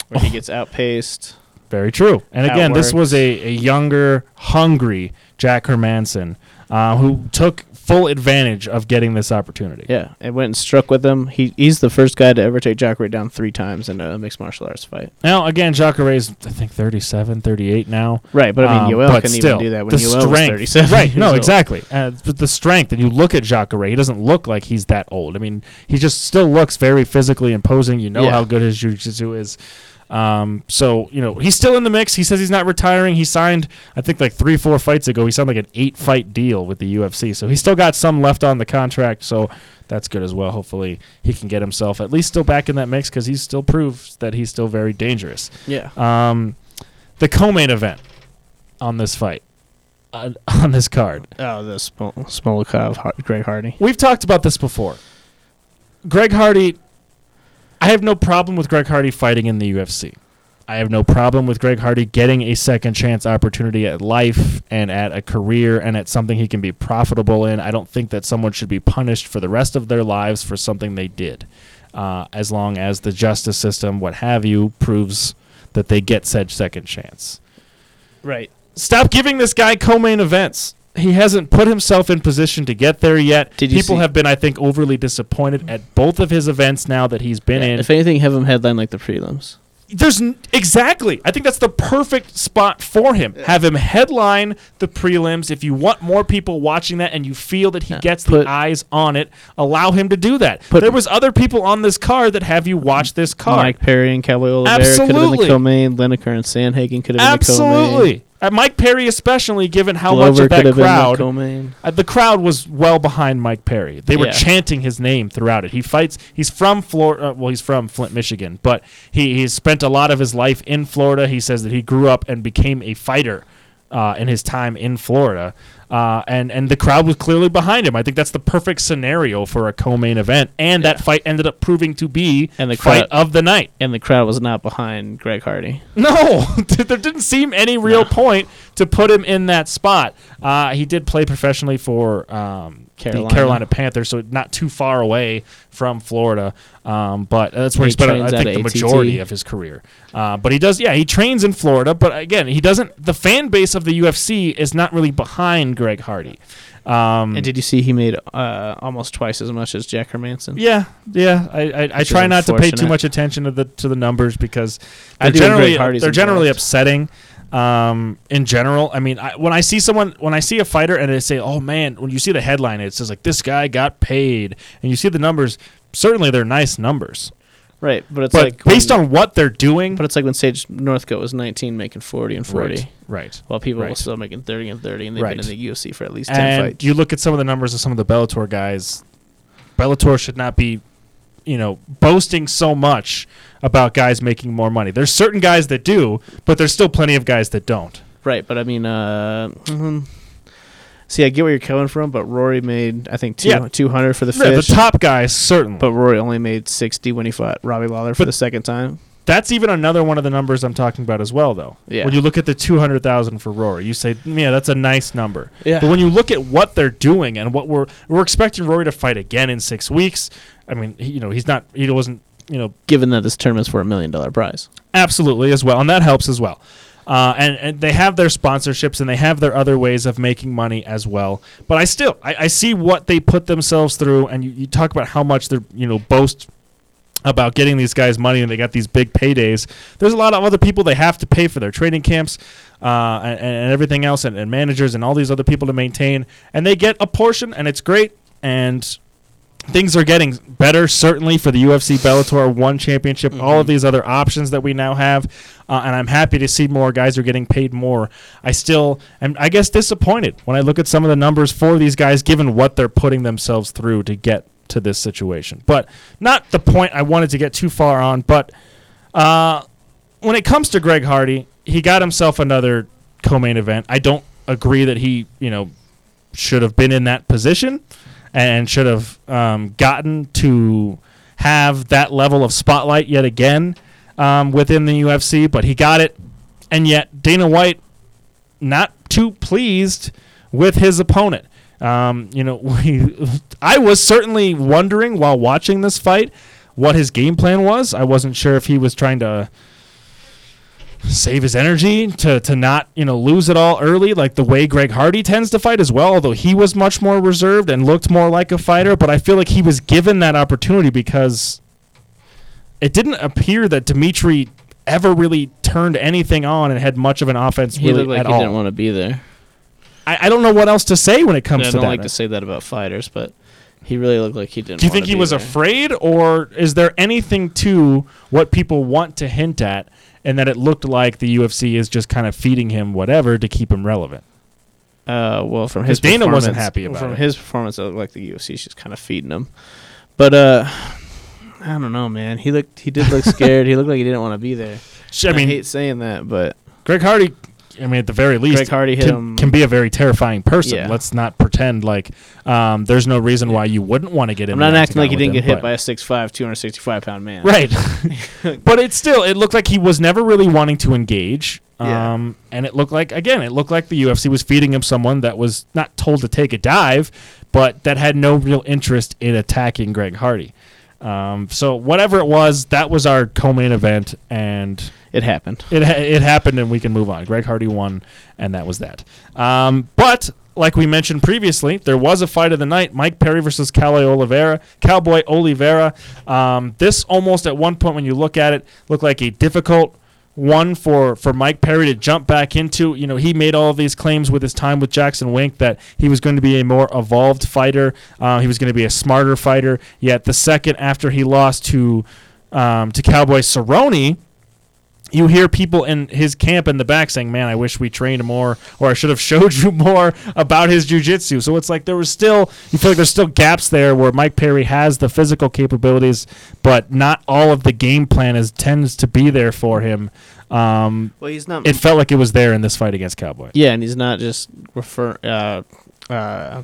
where he gets outpaced. Very true. And again, this was a, a younger, hungry Jack Hermansson uh, who took full advantage of getting this opportunity. Yeah, and went and struck with him. He he's the first guy to ever take Jacare down three times in a mixed martial arts fight. Now, again, Jacare is, I think, 37, 38 now. Right, but I mean, Um, Yoel but can still, even do that when Yoel was strength, 37. Right, no, old. exactly. Uh, but the strength, and you look at Jacare, he doesn't look like he's that old. I mean, he just still looks very physically imposing. You know Yeah. how good his jiu-jitsu is. Um, so, you know, he's still in the mix. He says he's not retiring. He signed, I think, like three, four fights ago, he signed like an eight fight deal with the UFC. So he's still got some left on the contract. So that's good as well. Hopefully he can get himself at least still back in that mix because he still proves that he's still very dangerous. Yeah, Um, the co-main event on this fight, uh, on this card. oh, the Smol- Smoliakov, Greg Hardy. We've talked about this before. Greg Hardy, I have no problem with Greg Hardy fighting in the UFC. I have no problem with Greg Hardy getting a second chance opportunity at life and at a career and at something he can be profitable in. I don't think that someone should be punished for the rest of their lives for something they did, uh, as long as the justice system, what have you, proves that they get said second chance. Right. Stop giving this guy co-main events. He hasn't put himself in position to get there yet. Did People see- have been, I think, overly disappointed at both of his events now that he's been in. If anything, have him headline like the prelims. There's n- exactly. I think that's the perfect spot for him. Have him headline the prelims. If you want more people watching that and you feel that he Yeah, gets put- the eyes on it, allow him to do that. Put- there was other people on this card that have you watch this card. Mike Perry and Cowboy Oliveira could have been the co-main. Lineker and Sandhagen could have been the co-main. Absolutely. Uh, Mike Perry, especially given how Glover much of that have been the crowd. Uh, the crowd was well behind Mike Perry. They were Yeah. chanting his name throughout it. He fights. He's from Florida. Uh, well, he's from Flint, Michigan, but he he's spent a lot of his life in Florida. He says that he grew up and became a fighter uh, in his time in Florida. Uh, and and the crowd was clearly behind him. I think that's the perfect scenario for a co-main event, and that fight ended up proving to be And the fight crowd- of the night. And the crowd was not behind Greg Hardy. No, there didn't seem any real point to put him in that spot. Uh, he did play professionally for um, Carolina. the Carolina Panthers, so not too far away from Florida. Um, but that's where he, spent, I think, the ATT. majority of his career. Uh, but he does, yeah, he trains in Florida. But again, he doesn't. The fan base of the UFC is not really behind Greg Hardy. Um, And did you see he made uh, almost twice as much as Jack Hermansson? yeah, yeah. I, I, I try not to pay too much attention to the to the numbers because they're generally they're generally involved. upsetting. Um, in general, I mean, I, when I see someone, when I see a fighter, and they say, "Oh man," when you see the headline, it says like this guy got paid, and you see the numbers. Certainly, they're nice numbers, Right, but it's but like based when, on what they're doing, But it's like when Sage Northcutt was 19, making 40 and 40, right, right. while people were still making 30 and 30, and they've Right. been in the UFC for at least 10 And fights. you look at some of the numbers of some of the Bellator guys. Bellator should not be, you know, boasting so much about guys making more money. There's certain guys that do, but there's still plenty of guys that don't. Right, but I mean, uh, mhm. see, I get where you're coming from, but Rory made I think two, Yeah. 200 for the Yeah, the top guys certainly. but Rory only made 60 when he fought Robbie Lawler for But- the second time. That's even another one of the numbers I'm talking about as well, though. Yeah. When you look at the 200,000 for Rory, you say, yeah, that's a nice number. Yeah. But when you look at what they're doing and what we're we're expecting Rory to fight again in six weeks, I mean, he, you know, he's not, he wasn't, you know, Given that this tournament's for a million dollar prize, absolutely as well, and that helps as well. Uh, and, and they have their sponsorships and they have their other ways of making money as well. But I still I, I see what they put themselves through, and you, you talk about how much they're you know boast about getting these guys money and they got these big paydays. There's a lot of other people they have to pay for their training camps uh, and, and everything else, and, and managers and all these other people to maintain, and they get a portion, and it's great. And things are getting better certainly for the UFC Bellator One Championship. All of these other options that we now have, uh, and I'm happy to see more guys are getting paid more. I still am, I guess, disappointed when I look at some of the numbers for these guys, given what they're putting themselves through to get to this situation. But not the point I wanted to get too far on. But uh, when it comes to Greg Hardy, he got himself another co-main event. I don't agree that he, you know, should have been in that position and should have um, gotten to have that level of spotlight yet again um, within the UFC. But he got it, and yet Dana White not too pleased with his opponent. Um, you know, we, I was certainly wondering while watching this fight what his game plan was. I wasn't sure if he was trying to save his energy to, to not you know lose it all early like the way Greg Hardy tends to fight as well although he was much more reserved and looked more like a fighter but I feel like he was given that opportunity because it didn't appear that Dimitri ever really turned anything on and had much of an offense he really looked like at he all didn't want to be there. I, I don't know what else to say when it comes And I to don't that like to say that about fighters, but he really looked like he didn't. do you think he was there. afraid or is there anything to what people want to hint at and that it looked like the UFC is just kind of feeding him whatever to keep him relevant Uh, well, from his Dana wasn't happy about from it. his performance. It looked like the UFC's just kind of feeding him. But uh, I don't know, man. He looked. He did look scared. he looked like he didn't want to be there. I mean I hate saying that, but Greg Hardy I mean, at the very least, Greg Hardy hit can, him- can be a very terrifying person. Yeah. Let's not pretend like um, there's no reason why you wouldn't want to get in. I'm not acting like he didn't him, get hit by a 6'5", 265 pound man. Right. but it still it looked like he was never really wanting to engage. Yeah. Um, and it looked like again, it looked like the UFC was feeding him someone that was not told to take a dive, but that had no real interest in attacking Greg Hardy. Um, so whatever it was, that was our co-main event, and It happened. it ha- it happened, and we can move on. Greg Hardy won, and that was that. Um, but like we mentioned previously, there was a fight of the night: Mike Perry versus Cowboy Oliveira. Cowboy Oliveira. Um, this almost at one point, when you look at it, looked like a difficult one for for Mike Perry to jump back into. You know, he made all of these claims with his time with Jackson Wink that he was going to be a more evolved fighter. Uh, he was going to be a smarter fighter. Yet the second after he lost to um, to Cowboy Cerrone, you hear people in his camp in the back saying, "Man, I wish we trained more, or I should have showed you more about his jujitsu." So it's like there was still, you feel like there's still gaps there where Mike Perry has the physical capabilities, but not all of the game plan is tends to be there for him. Um, Well, he's not. it felt like it was there in this fight against Cowboy. yeah, and he's not just refer uh, uh,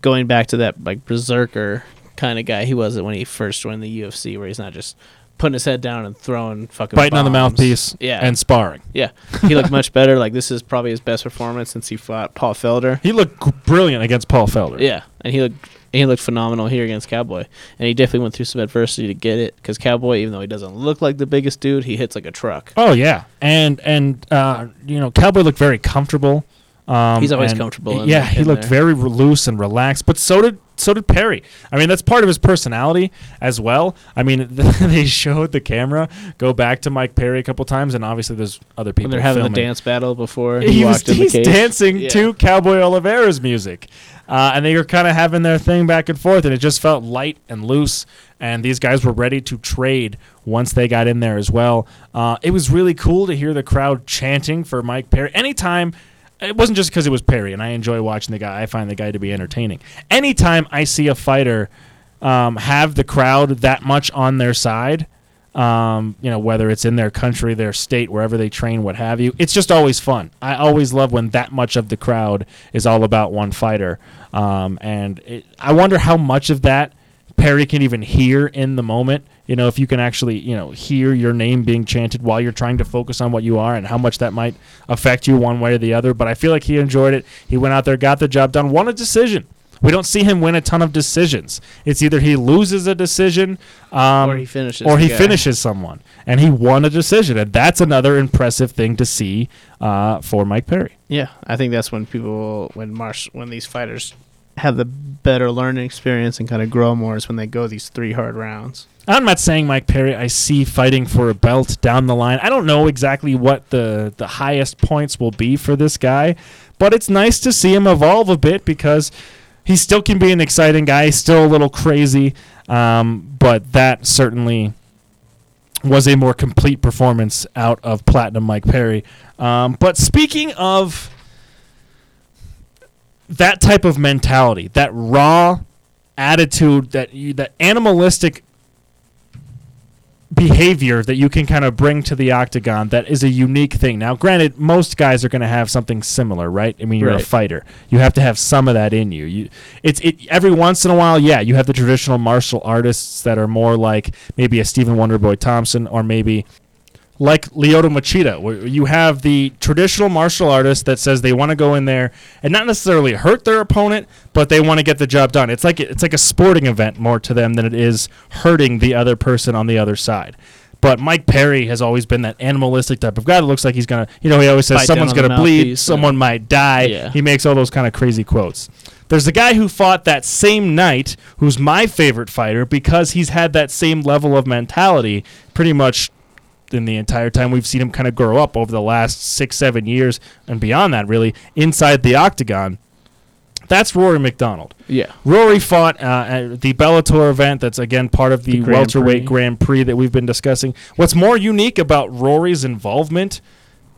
going back to that like berserker kind of guy he was when he first joined the UFC, where he's not just putting his head down and throwing fucking Biting on the mouthpiece, Yeah, and sparring. yeah, he looked much better. Like this is probably his best performance since he fought Paul Felder. He looked brilliant against Paul Felder. Yeah, and he looked he looked phenomenal here against Cowboy, and he definitely went through some adversity to get it. Because Cowboy, even though he doesn't look like the biggest dude, he hits like a truck. Oh yeah, and and uh, you know Cowboy looked very comfortable. Um, He's always and- comfortable in yeah, the- he looked there. very loose and relaxed. But so did so did Perry. I mean, that's part of his personality as well. I mean, they showed the camera go back to Mike Perry a couple times, and obviously there's other people When they're having filming. the dance battle before He, he, was in the he's dancing Yeah. to Cowboy Oliveira's music, uh, and they were kind of having their thing back and forth, and it just felt light and loose. And these guys were ready to trade once they got in there as well. Uh, it was really cool to hear the crowd chanting for Mike Perry. Anytime, it wasn't just because it was Perry, and I enjoy watching the guy. I find the guy to be entertaining. Anytime I see a fighter um, have the crowd that much on their side, um, you know, whether it's in their country, their state, wherever they train, what have you. It's just always fun. I always love when that much of the crowd is all about one fighter. Um, and it, I wonder how much of that Perry can even hear in the moment. You know, if you can actually, you know, hear your name being chanted while you're trying to focus on what you are and how much that might affect you one way or the other. But I feel like he enjoyed it. He went out there, got the job done, won a decision. We don't see him win a ton of decisions. It's either he loses a decision, um, Or he finishes or he guy. finishes someone, and he won a decision, and that's another impressive thing to see uh, for Mike Perry. Yeah, I think that's when people, when Marsh, when these fighters have the better learning experience and kind of grow more is when they go these three hard rounds. I'm not saying Mike Perry. I see fighting for a belt down the line. I don't know exactly what the the highest points will be for this guy, but it's nice to see him evolve a bit because he still can be an exciting guy. He's still a little crazy, um, but that certainly was a more complete performance out of Platinum Mike Perry. Um, but speaking of that type of mentality, that raw attitude, that that animalistic behavior that you can kind of bring to the octagon that is a unique thing. Now, granted, most guys are going to have something similar, right? I mean, you're a fighter. You have to have some of that in you. You it's it every once in a while, yeah, you have the traditional martial artists that are more like maybe a Stephen Wonderboy Thompson or maybe like Lyoto Machida, where you have the traditional martial artist that says they want to go in there and not necessarily hurt their opponent, but they want to get the job done. It's like it's like a sporting event more to them than it is hurting the other person on the other side. But Mike Perry has always been that animalistic type of guy that looks like he's gonna, you know, he always says Bite someone's gonna bleed, someone might die. Yeah. He makes all those kind of crazy quotes. There's a guy who fought that same night who's my favorite fighter because he's had that same level of mentality pretty much in the entire time we've seen him kind of grow up over the last six, seven years and beyond that, really, inside the octagon. That's Rory McDonald. Yeah. Rory fought uh, at the Bellator event. That's again part of the, The Grand welterweight Prix. Grand Prix that we've been discussing. What's more unique about Rory's involvement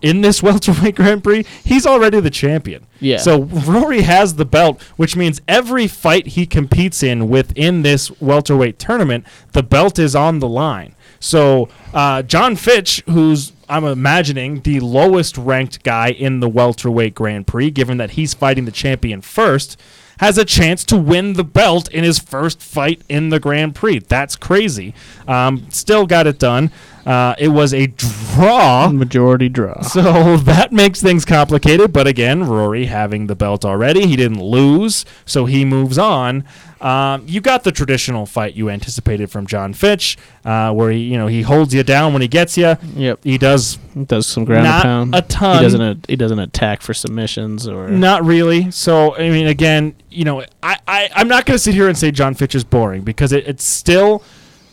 in this welterweight Grand Prix? He's already the champion. Yeah. So Rory has the belt, which means every fight he competes in within this welterweight tournament, the belt is on the line. So uh, Jon Fitch, who's I'm imagining the lowest ranked guy in the welterweight Grand Prix, given that he's fighting the champion first, has a chance to win the belt in his first fight in the Grand Prix. That's crazy. Um, still got it done. Uh, it was a draw. Majority draw. So that makes things complicated. But again, Rory having the belt already, he didn't lose, so he moves on. Um, you got the traditional fight you anticipated from Jon Fitch, uh, where he you know he holds you down when he gets you. Yep. He does Does some ground Not pound. a ton. He doesn't. He doesn't attack for submissions or. Not really. So I mean, again, you know, I, I I'm not going to sit here and say Jon Fitch is boring because it, it still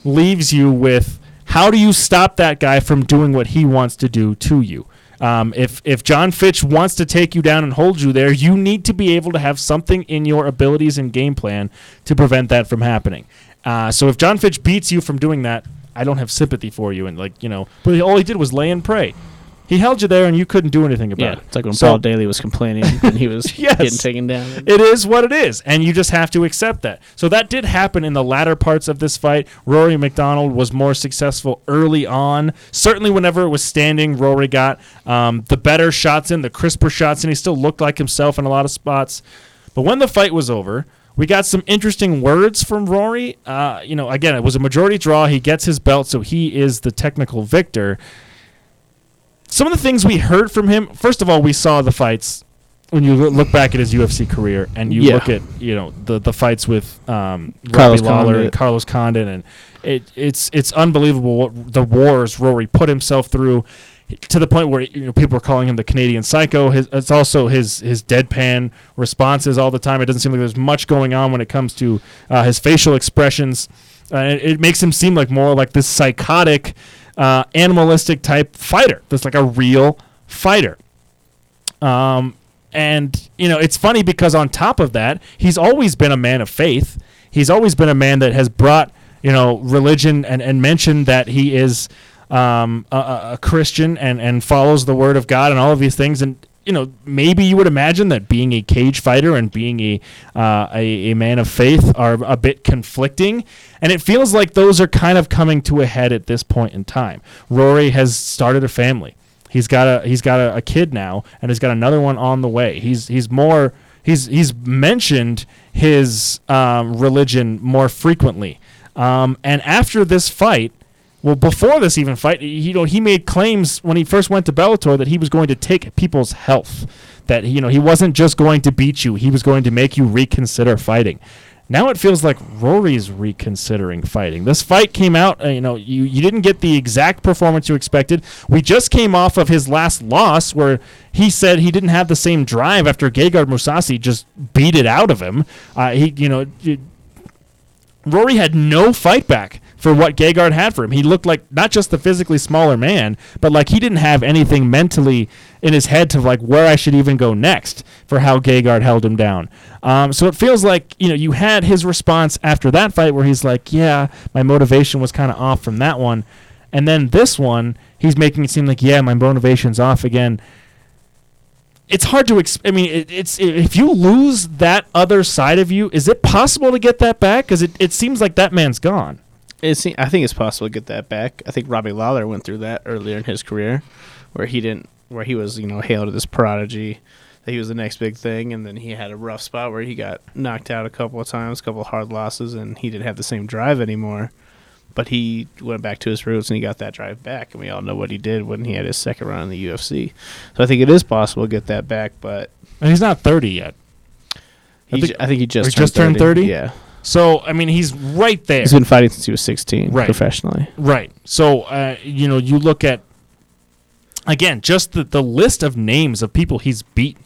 leaves you with how do you stop that guy from doing what he wants to do to you. Um, if if Jon Fitch wants to take you down and hold you there, you need to be able to have something in your abilities and game plan to prevent that from happening. Uh, so if Jon Fitch beats you from doing that, I don't have sympathy for you. And like you know, but all he did was lay and pray. He held you there, and you couldn't do anything about Yeah, it. it's like when So- Paul Daley was complaining and he was Yes. getting taken down. It is what it is, and you just have to accept that. So that did happen in the latter parts of this fight. Rory McDonald was more successful early on. Certainly, whenever it was standing, Rory got um, the better shots in, the crisper shots, and he still looked like himself in a lot of spots. But when the fight was over, we got some interesting words from Rory. Uh, you know, again, it was a majority draw. He gets his belt, so he is the technical victor. Some of the things we heard from him. First of all, we saw the fights when you look back at his UFC career and you Yeah. look at you know the the fights with um, Carlos Robbie Lawler and Carlos Condit, and it it's it's unbelievable what the wars Rory put himself through to the point where you know people are calling him the Canadian psycho. His, it's also his his deadpan responses all the time. It doesn't seem like there's much going on when it comes to uh, his facial expressions. Uh, it, it makes him seem like more like this psychotic, uh, animalistic type fighter. That's like a real fighter. Um, and you know, it's funny because on top of that, he's always been a man of faith. He's always been a man that has brought you know religion and and mentioned that he is um, a- a, Christian and and follows the word of God and all of these things. And you know, maybe you would imagine that being a cage fighter and being a uh, a, a man of faith are a bit conflicting, and it feels like those are kind of coming to a head at this point in time. Rory has started a family. He's got a he's got a, a kid now, and he's got another one on the way. He's he's more he's he's mentioned his um, religion more frequently. Um, and after this fight, well, before this even fight, you know, he made claims when he first went to Bellator that he was going to take people's health. That you know he wasn't just going to beat you; he was going to make you reconsider fighting. Now it feels like Rory's reconsidering fighting. This fight came out, uh, you know, you, you didn't get the exact performance you expected. We just came off of his last loss where he said he didn't have the same drive after Gegard Mousasi just beat it out of him. Uh, he, you know, it- Rory had no fight back for what Gegard had for him. He looked like not just the physically smaller man, but like he didn't have anything mentally in his head to like where I should even go next for how Gegard held him down. Um, so it feels like you know you had his response after that fight where he's like, yeah, my motivation was kind of off from that one, and then this one he's making it seem like yeah, my motivation's off again it's hard to ex- I mean it, it's if you lose that other side of you is it possible to get that back cuz it, it seems like that man's gone It's, I think it's possible to get that back. I think Robbie Lawler went through that earlier in his career, where he didn't, where he was, you know, hailed as this prodigy, that he was the next big thing, and then he had a rough spot where he got knocked out a couple of times, a couple of hard losses, and he didn't have the same drive anymore. But he went back to his roots and he got that drive back, and we all know what he did when he had his second run in the UFC. So I think it is possible to get that back, but and he's not 30 yet he I think- I think he just turned just turned 30. 30? Yeah, so I mean he's right there he's been fighting since he was 16 Right. professionally. Right. So, uh, you know, you look at, again, just the, the list of names of people he's beat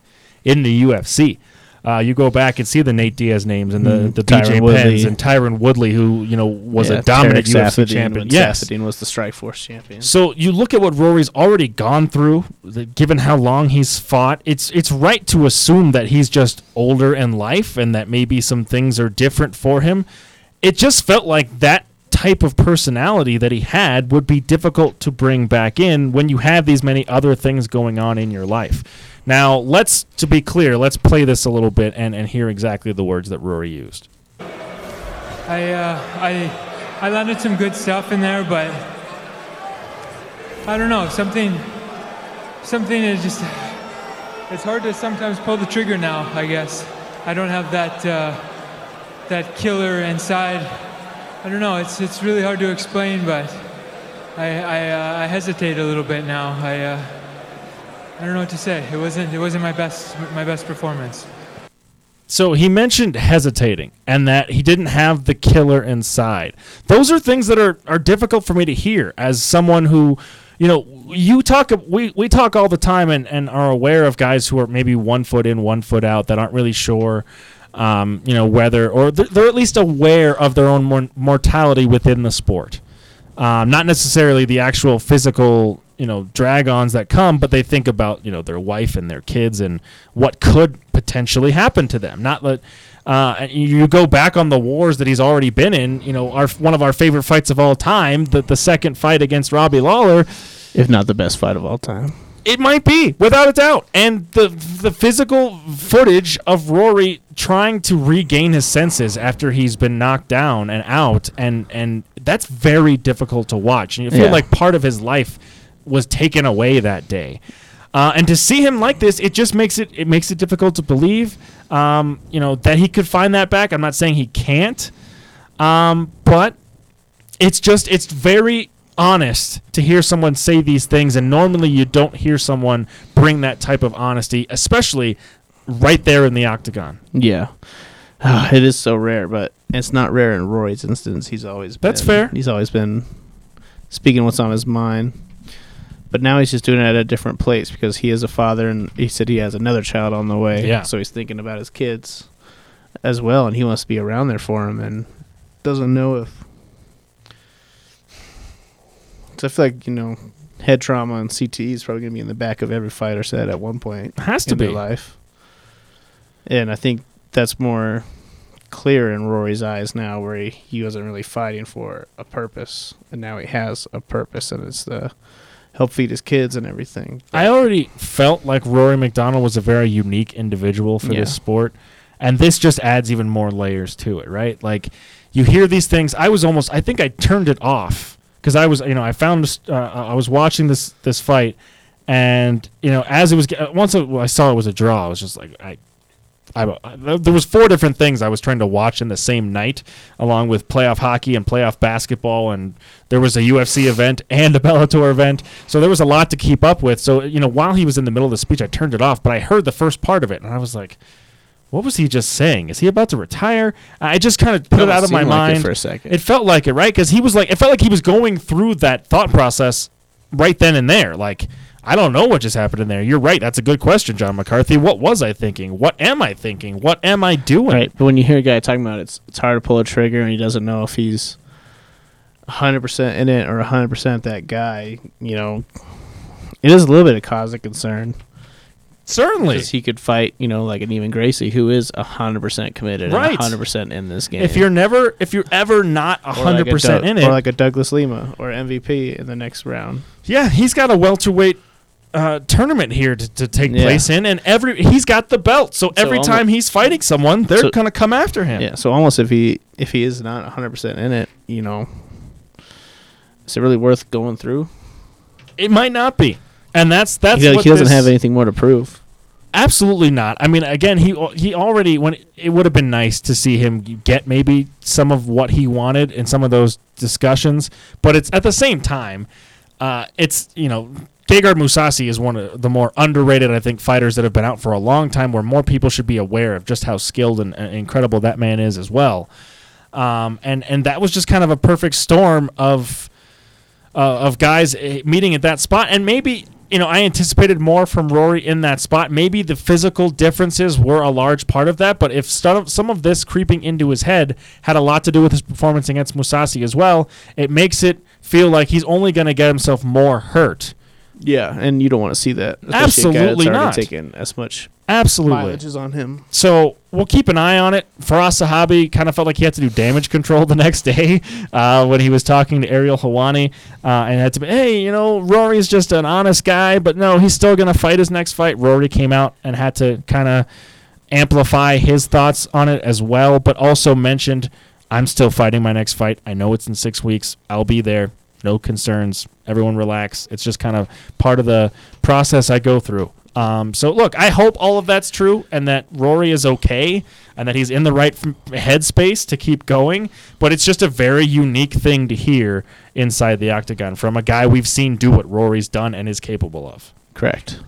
in the UFC. Uh, you go back and see the Nate Diaz names and the, Mhm. the Tyron Woodley. Penns and Tyron Woodley, who, you know, was Yeah, a dominant Tarec UFC Saffiedine champion. Yes. Saffiedine was the Strike Force champion. So you look at what Rory's already gone through, the, given how long he's fought. It's it's right to assume that he's just older in life and that maybe some things are different for him. It just felt like that type of personality that he had would be difficult to bring back in when you have these many other things going on in your life. Now, let's to be clear, let's play this a little bit and, and hear exactly the words that Rory used. I, uh, I, I landed some good stuff in there, but I don't know, something, something is just, it's hard to sometimes pull the trigger now, I guess. I don't have that, uh, that killer inside. I don't know, it's, it's really hard to explain, but I, I, uh, I hesitate a little bit now. I, uh, I don't know what to say. It wasn't, it wasn't my best, my best performance. So he mentioned hesitating and that he didn't have the killer inside. Those are things that are, are difficult for me to hear as someone who, you know, you talk we, we talk all the time and, and are aware of guys who are maybe one foot in, one foot out that aren't really sure um, you know, whether or they're, they're at least aware of their own mor- mortality within the sport. Um, not necessarily the actual physical, you know, drag-ons that come, but they think about, you know, their wife and their kids and what could potentially happen to them. Not that uh, you go back on the wars that he's already been in. You know, our one of our favorite fights of all time, the the second fight against Robbie Lawler. if not the best fight of all time. It might be, without a doubt. And the the physical footage of Rory trying to regain his senses after he's been knocked down and out, and and that's very difficult to watch. And you feel Yeah. like part of his life was taken away that day. Uh, and to see him like this, it just makes it it makes it difficult to believe, um, you know, that he could find that back. I'm not saying he can't, um, but it's just it's very honest to hear someone say these things and normally you don't hear someone bring that type of honesty especially right there in the octagon Yeah. it is so rare, but it's not rare in Roy's instance. He's always That's been- fair. He's always been speaking what's on his mind. But now he's just doing it at a different place because he is a father and he said he has another child on the way. Yeah. So he's thinking about his kids as well and he wants to be around there for him and doesn't know if so I feel like, you know, head trauma and CTE is probably gonna be in the back of every fighter's head at one point It has to in be their life. And I think that's more clear in Rory's eyes now, where he, he wasn't really fighting for a purpose, and now he has a purpose, and it's the help feed his kids and everything. i already felt like rory mcdonald was a very unique individual for Yeah. this sport. And this just adds even more layers to it right? Like you hear these things. I was almost i think i turned it off because i was you know i found this, uh, i was watching this this fight. And you know as it was uh, once I saw it was a draw. I was just like i I, I- there was four different things I was trying to watch in the same night, along with playoff hockey and playoff basketball, and there was a UFC event and a Bellator event, so there was a lot to keep up with. So you know, while he was in the middle of the speech, I turned it off, but I heard the first part of it, and I was like, "What was he just saying? Is he about to retire?" I just kind of put it Almost out of my like mind for a second. It felt like it, right? Because he was like, it felt like he was going through that thought process right then and there, like. I don't know what just happened in there. You're right. That's a good question, John McCarthy. What was I thinking? What am I thinking? What am I doing? Right, but when you hear a guy talking about it, it's it's hard to pull a trigger, and he doesn't know if he's hundred percent in it or hundred percent that guy. You know, it is a little bit of cause of concern. Certainly. Because he could fight, you know, like an Neiman Gracie, who is hundred percent committed, Right. hundred percent in this game. If you're never, if you're ever not Or like a hundred percent Doug- in it, or like a Douglas Lima or MVP in the next round. yeah, he's got a welterweight uh, tournament here to, to take Yeah. place in, and every he's got the belt. So, every almo- time he's fighting someone, they're So- gonna come after him. Yeah, so almost if he if he is not hundred percent in it, you know, is it really worth going through? It might not be, and that's that's he, what he doesn't have anything more to prove. Absolutely not. I mean, again, he he already when it would have been nice to see him get maybe some of what he wanted in some of those discussions, but it's at the same time, uh, it's you know. Gegard Mousasi is one of the more underrated, I think, fighters that have been out for a long time. Where more people should be aware of just how skilled and, and incredible that man is as well. Um, and and that was just kind of a perfect storm of uh, of guys uh, meeting at that spot. And maybe, you know, I anticipated more from Rory in that spot. Maybe the physical differences were a large part of that. But if some of this creeping into his head had a lot to do with his performance against Mousasi as well, it makes it feel like he's only going to get himself more hurt. Yeah, and you don't want to see that. especially a guy Absolutely not. Taking as much Absolutely. mileage is on him. So we'll keep an eye on it. Firas Zahabi kind of felt like he had to do damage control the next day uh, when he was talking to Ariel Helwani uh, and had to be, hey, you know, Rory's just an honest guy, but no, he's still going to fight his next fight. Rory came out and had to kind of amplify his thoughts on it as well, but also mentioned, I'm still fighting my next fight. I know it's in six weeks. I'll be there. no concerns. Everyone relax. It's just kind of part of the process I go through. Um, so look, I hope all of that's true and that Rory is okay and that he's in the right f- headspace to keep going. But it's just a very unique thing to hear inside the octagon from a guy we've seen do what Rory's done and is capable of. Correct.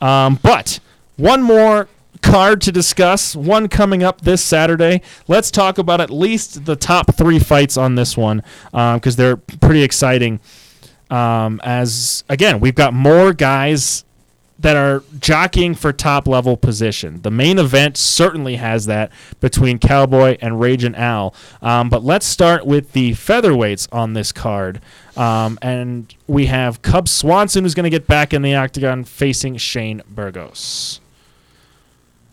Um, but one more card to discuss, one coming up this Saturday. Let's talk about at least the top three fights on this one because they're pretty exciting. Um, as again, we've got more guys that are jockeying for top level position. The main event certainly has that between Cowboy and Ragin' Al. Um, but let's start with the featherweights on this card. Um, and we have Cub Swanson, who's going to get back in the octagon facing Shane Burgos.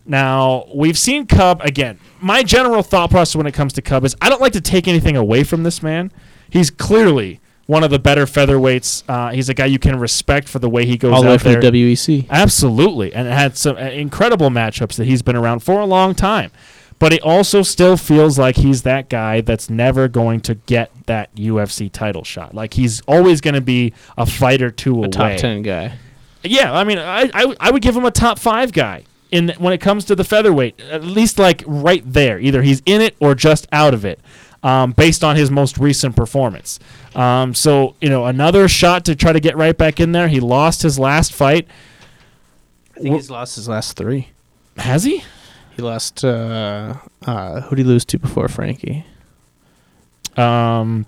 Now, we've seen Cub again. My general thought process when it comes to Cub is I don't like to take anything away from this man. He's clearly one of the better featherweights. Uh, he's a guy you can respect for the way he goes All the way out from there. the WEC. Absolutely, and had some uh, incredible matchups that he's been around for a long time. But he also still feels like he's that guy that's never going to get that UFC title shot. Like he's always going to be a fight or two A away. top ten guy. Yeah, I mean, I I would give him a top five guy in when it comes to the featherweight, at least like right there. Either he's in it or just out of it, um, based on his most recent performance. Um, so you know, another shot to try to get right back in there. He lost his last fight. I think he's lost his last three. Has he? He lost. Uh, uh, who did he lose to before Frankie? Um,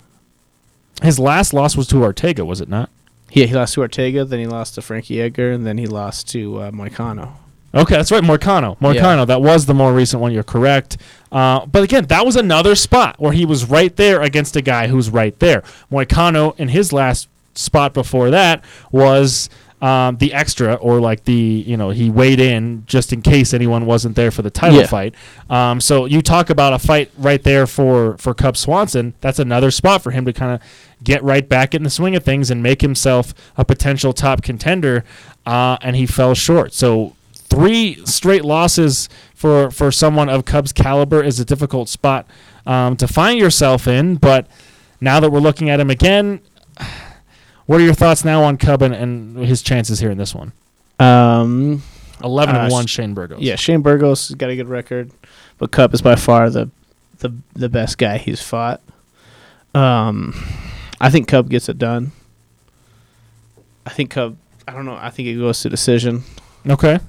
his last loss was to Ortega, was it not? Yeah, he lost to Ortega, then he lost to Frankie Edgar, and then he lost to uh, Moicano. Okay, that's right, Moicano. Moicano, that was the more recent one. You're correct. Uh, but again, that was another spot where he was right there against a guy who's right there. Moicano, in his last spot before that, was um, the extra, or like the you know he weighed in just in case anyone wasn't there for the title Yeah. fight. Um, so you talk about a fight right there for for Cub Swanson. That's another spot for him to kind of get right back in the swing of things and make himself a potential top contender. Uh, and he fell short. So three straight losses for for someone of Cubs caliber is a difficult spot um, to find yourself in. But now that we're looking at him again, what are your thoughts now on Cub and, and his chances here in this one? Um, Eleven and Uh, one, Shane Burgos. yeah, Shane Burgos has got a good record, but Cub is by far the the the best guy he's fought. Um, I think Cub gets it done. I think Cub. I don't know. I think it goes to decision, Okay.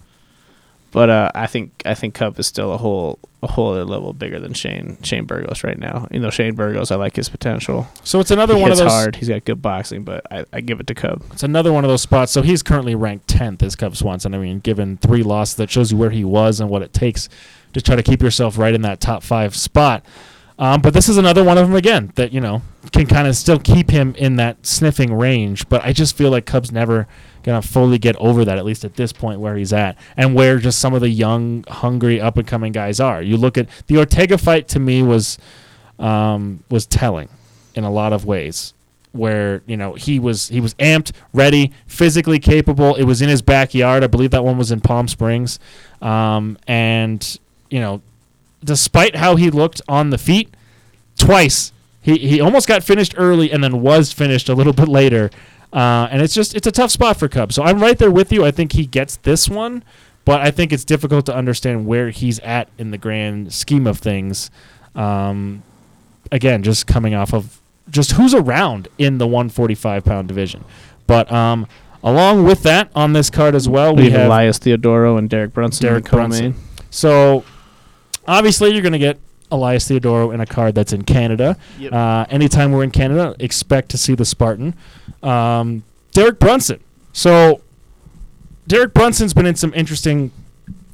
But uh, I think I think Cub is still a whole a whole other level bigger than Shane Shane Burgos right now. You know, Shane Burgos, I like his potential. So it's another he one of those. hard. He's got good boxing, but I, I give it to Cub. It's another one of those spots. So he's currently ranked tenth as Cub Swanson. I mean, given three losses, that shows you where he was and what it takes to try to keep yourself right in that top five spot. Um, but this is another one of them again that you know can kind of still keep him in that sniffing range. But I just feel like Cubs never gonna fully get over that, at least at this point where he's at, and where just some of the young, hungry, up and coming guys are. You look at the Ortega fight to me was um, was telling in a lot of ways where you know he was he was amped, ready, physically capable. It was in his backyard. I believe that one was in Palm Springs, um, and you know, despite how he looked on the feet, twice he he almost got finished early and then was finished a little bit later. Uh, and it's just it's a tough spot for Cubs. So I'm right there with you. I think he gets this one, but I think it's difficult to understand where he's at in the grand scheme of things. Um, again, just coming off of just who's around in the 145 pound division. But um, along with that, on this card as well, We we have have Elias Theodorou and Derek Brunson. Derek. Brunson. So obviously, you're going to get Elias Theodorou in a card that's in Canada. Yep. Uh, anytime we're in Canada, expect to see the Spartan. Um, Derek Brunson. So Derek Brunson's been in some interesting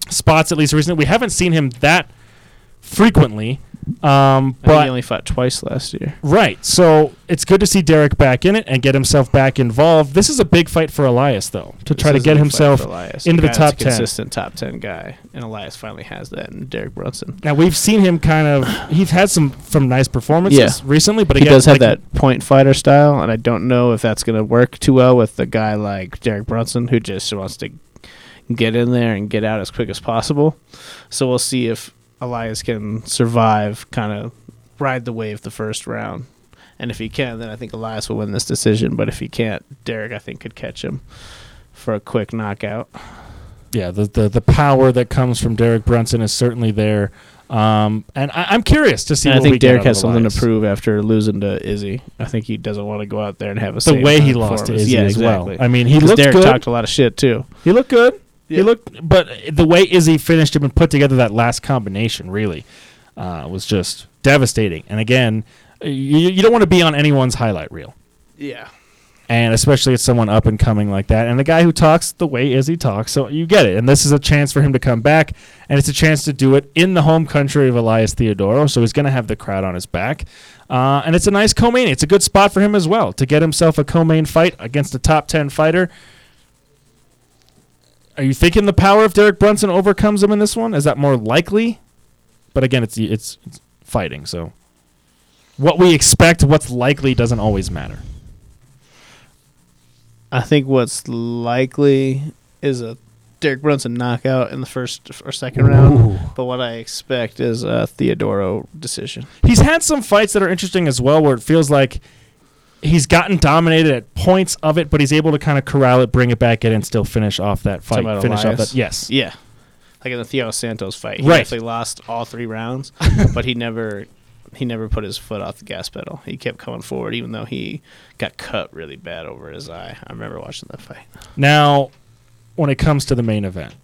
spots, at least recently. We haven't seen him that frequently. Um, but he only fought twice last year. Right. So it's good to see Derek back in it and get himself back involved. This is a big fight for Elias, though, to try to get a big fight himself into the top 10. Consistent top ten guy, and Elias finally has that in Derek Brunson. Now we've seen him kind of. He's had some from nice performances Yeah. recently, but he again, does have like- that point fighter style, and I don't know if that's going to work too well with a guy like Derek Brunson, who just wants to get in there and get out as quick as possible. So we'll see if Elias can survive, kind of ride the wave the first round, And if he can, then I think Elias will win this decision. But if he can't, Derek, I think, could catch him for a quick knockout. yeah, the, the the power that comes from Derek Brunson is certainly there. Um, and I, I'm curious to see. I think Derek has something to prove after losing to Izzy. I think he doesn't want to go out there and have a The way he lost to. Izzy yeah, as exactly. well. I mean, he looked Derek good. talked a lot of shit too. He looked good. He looked, but the way Izzy finished him and put together that last combination really uh, was just devastating. And again, you, you don't want to be on anyone's highlight reel, Yeah. and especially it's someone up and coming like that, and the guy who talks the way Izzy talks. So you get it, and this is a chance for him to come back, and it's a chance to do it in the home country of Elias Theodorou. So he's going to have the crowd on his back. Uh, and it's a nice co-main. It's a good spot for him as well to get himself a co-main fight against a top ten fighter. Are you thinking the power of Derek Brunson overcomes him in this one? Is that more likely? But again, it's it's, it's fighting, so what we expect, what's likely, doesn't always matter. I think what's likely is a Derek Brunson knockout in the first or second round. But what I expect is a Theodorou decision. He's had some fights that are interesting as well, where it feels like he's gotten dominated at points of it, but he's able to kind of corral it, bring it back in, and still finish off that fight. Finish off that. Yes. Yeah. Like in the Thiago Santos fight. He Right. definitely lost all three rounds, but he never he never put his foot off the gas pedal. He kept coming forward even though he got cut really bad over his eye. I remember watching that fight. Now, when it comes to the main event,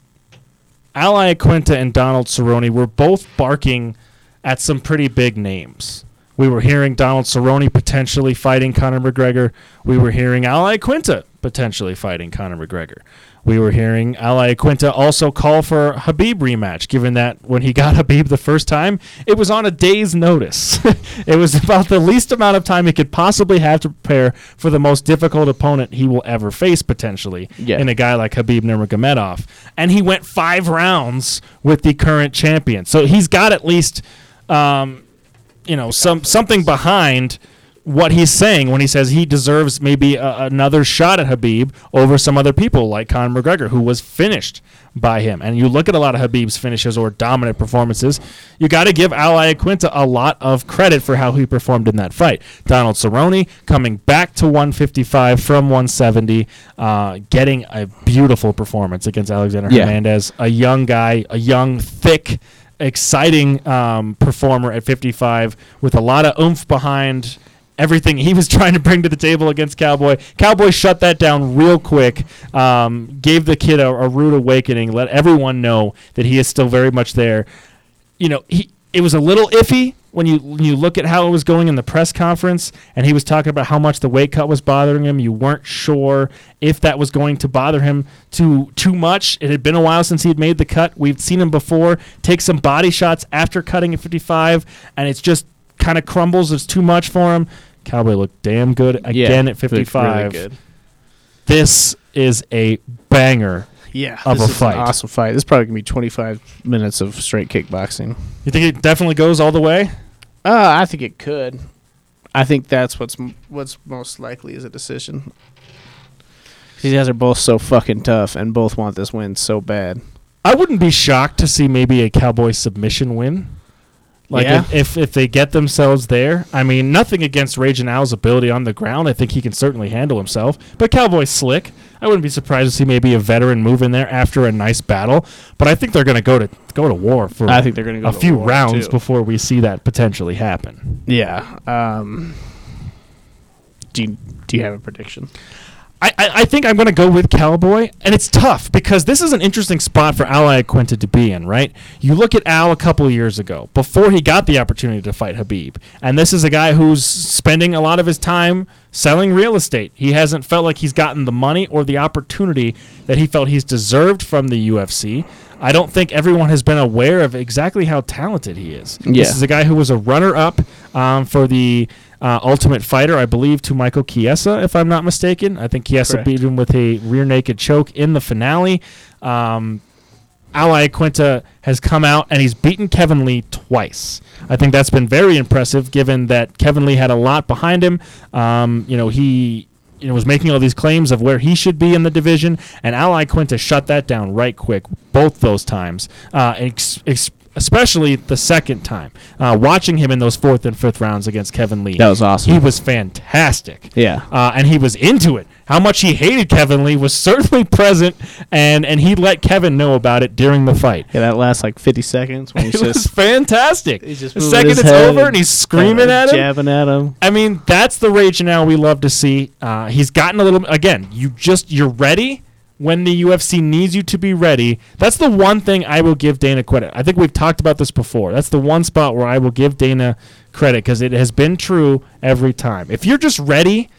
Al Iaquinta and Donald Cerrone were both barking at some pretty big names. We were hearing Donald Cerrone potentially fighting Conor McGregor. We were hearing Al Iaquinta potentially fighting Conor McGregor. We were hearing Al Iaquinta also call for Khabib rematch, given that when he got Khabib the first time, it was on a day's notice. it was about the least amount of time he could possibly have to prepare for the most difficult opponent he will ever face, potentially, Yeah. in a guy like Khabib Nurmagomedov. And he went five rounds with the current champion. So he's got at least, um, you know, some something behind what he's saying when he says he deserves maybe a, another shot at Khabib over some other people like Conor McGregor, who was finished by him. And you look at a lot of Khabib's finishes or dominant performances, you got to give Al Iaquinta a lot of credit for how he performed in that fight. Donald Cerrone coming back to 155 from 170, uh, getting a beautiful performance against Alexander Yeah. Hernandez, a young guy, a young, thick, exciting um, performer at 55 with a lot of oomph behind everything he was trying to bring to the table against Cowboy. Cowboy shut that down real quick, um, gave the kid a, a rude awakening, let everyone know that he is still very much there. You know, he it was a little iffy when you when you look at how it was going in the press conference, and he was talking about how much the weight cut was bothering him. You weren't sure if that was going to bother him too too much. It had been a while since he had made the cut. We've seen him before take some body shots after cutting at 55, and it's just kind of crumbles. It's too much for him. Cowboy looked damn good again at looked really 55. good. This is a banger. Yeah, Of this a is fight. An awesome fight. This is probably gonna be 25 minutes of straight kickboxing. You think it definitely goes all the way? Uh, I think it could. I think that's what's m- what's most likely is a decision. These guys are both so fucking tough, and both want this win so bad. I wouldn't be shocked to see maybe a Cowboy submission win. Like Yeah. if, if if they get themselves there, I mean, nothing against Ragin' Al's ability on the ground. I think he can certainly handle himself. But Cowboy's slick. I wouldn't be surprised to see maybe a veteran move in there after a nice battle. But I think they're going to go to go to war for I think they're gonna go a to few rounds too. before we see that potentially happen. Yeah. Um. Do you, do you have a prediction? I, I, think I'm going to go with Cowboy, and it's tough because this is an interesting spot for Al Iaquinta to be in, right? You look at Al a couple of years ago, before he got the opportunity to fight Khabib, and this is a guy who's spending a lot of his time selling real estate. He hasn't felt like he's gotten the money or the opportunity that he felt he's deserved from the UFC. I don't think everyone has been aware of exactly how talented he is. Yeah. This is a guy who was a runner-up um, for the uh, Ultimate Fighter, I believe, to Michael Chiesa, if I'm not mistaken. I think Chiesa Correct. beat him with a rear naked choke in the finale. Um, Al Iaquinta has come out and he's beaten Kevin Lee twice. I think that's been very impressive, given that Kevin Lee had a lot behind him. Um, you know, he you know, was making all these claims of where he should be in the division, and Al Iaquinta shut that down right quick both those times. Uh, ex- ex- especially the second time. Uh, watching him in those fourth and fifth rounds against Kevin Lee, That was awesome. he was fantastic. Yeah. uh, and he was into it. How much he hated Kevin Lee was certainly present, and and he let Kevin know about it during the fight. Yeah, that lasts like 50 seconds when he's It was just fantastic. he's just the second it's over and he's screaming at him, jabbing at him. I mean, that's the rage now we love to see. Uh, he's gotten a little. Again, you just you're ready when the UFC needs you to be ready. That's the one thing I will give Dana credit. I think we've talked about this before. That's the one spot where I will give Dana credit because it has been true every time. If you're just ready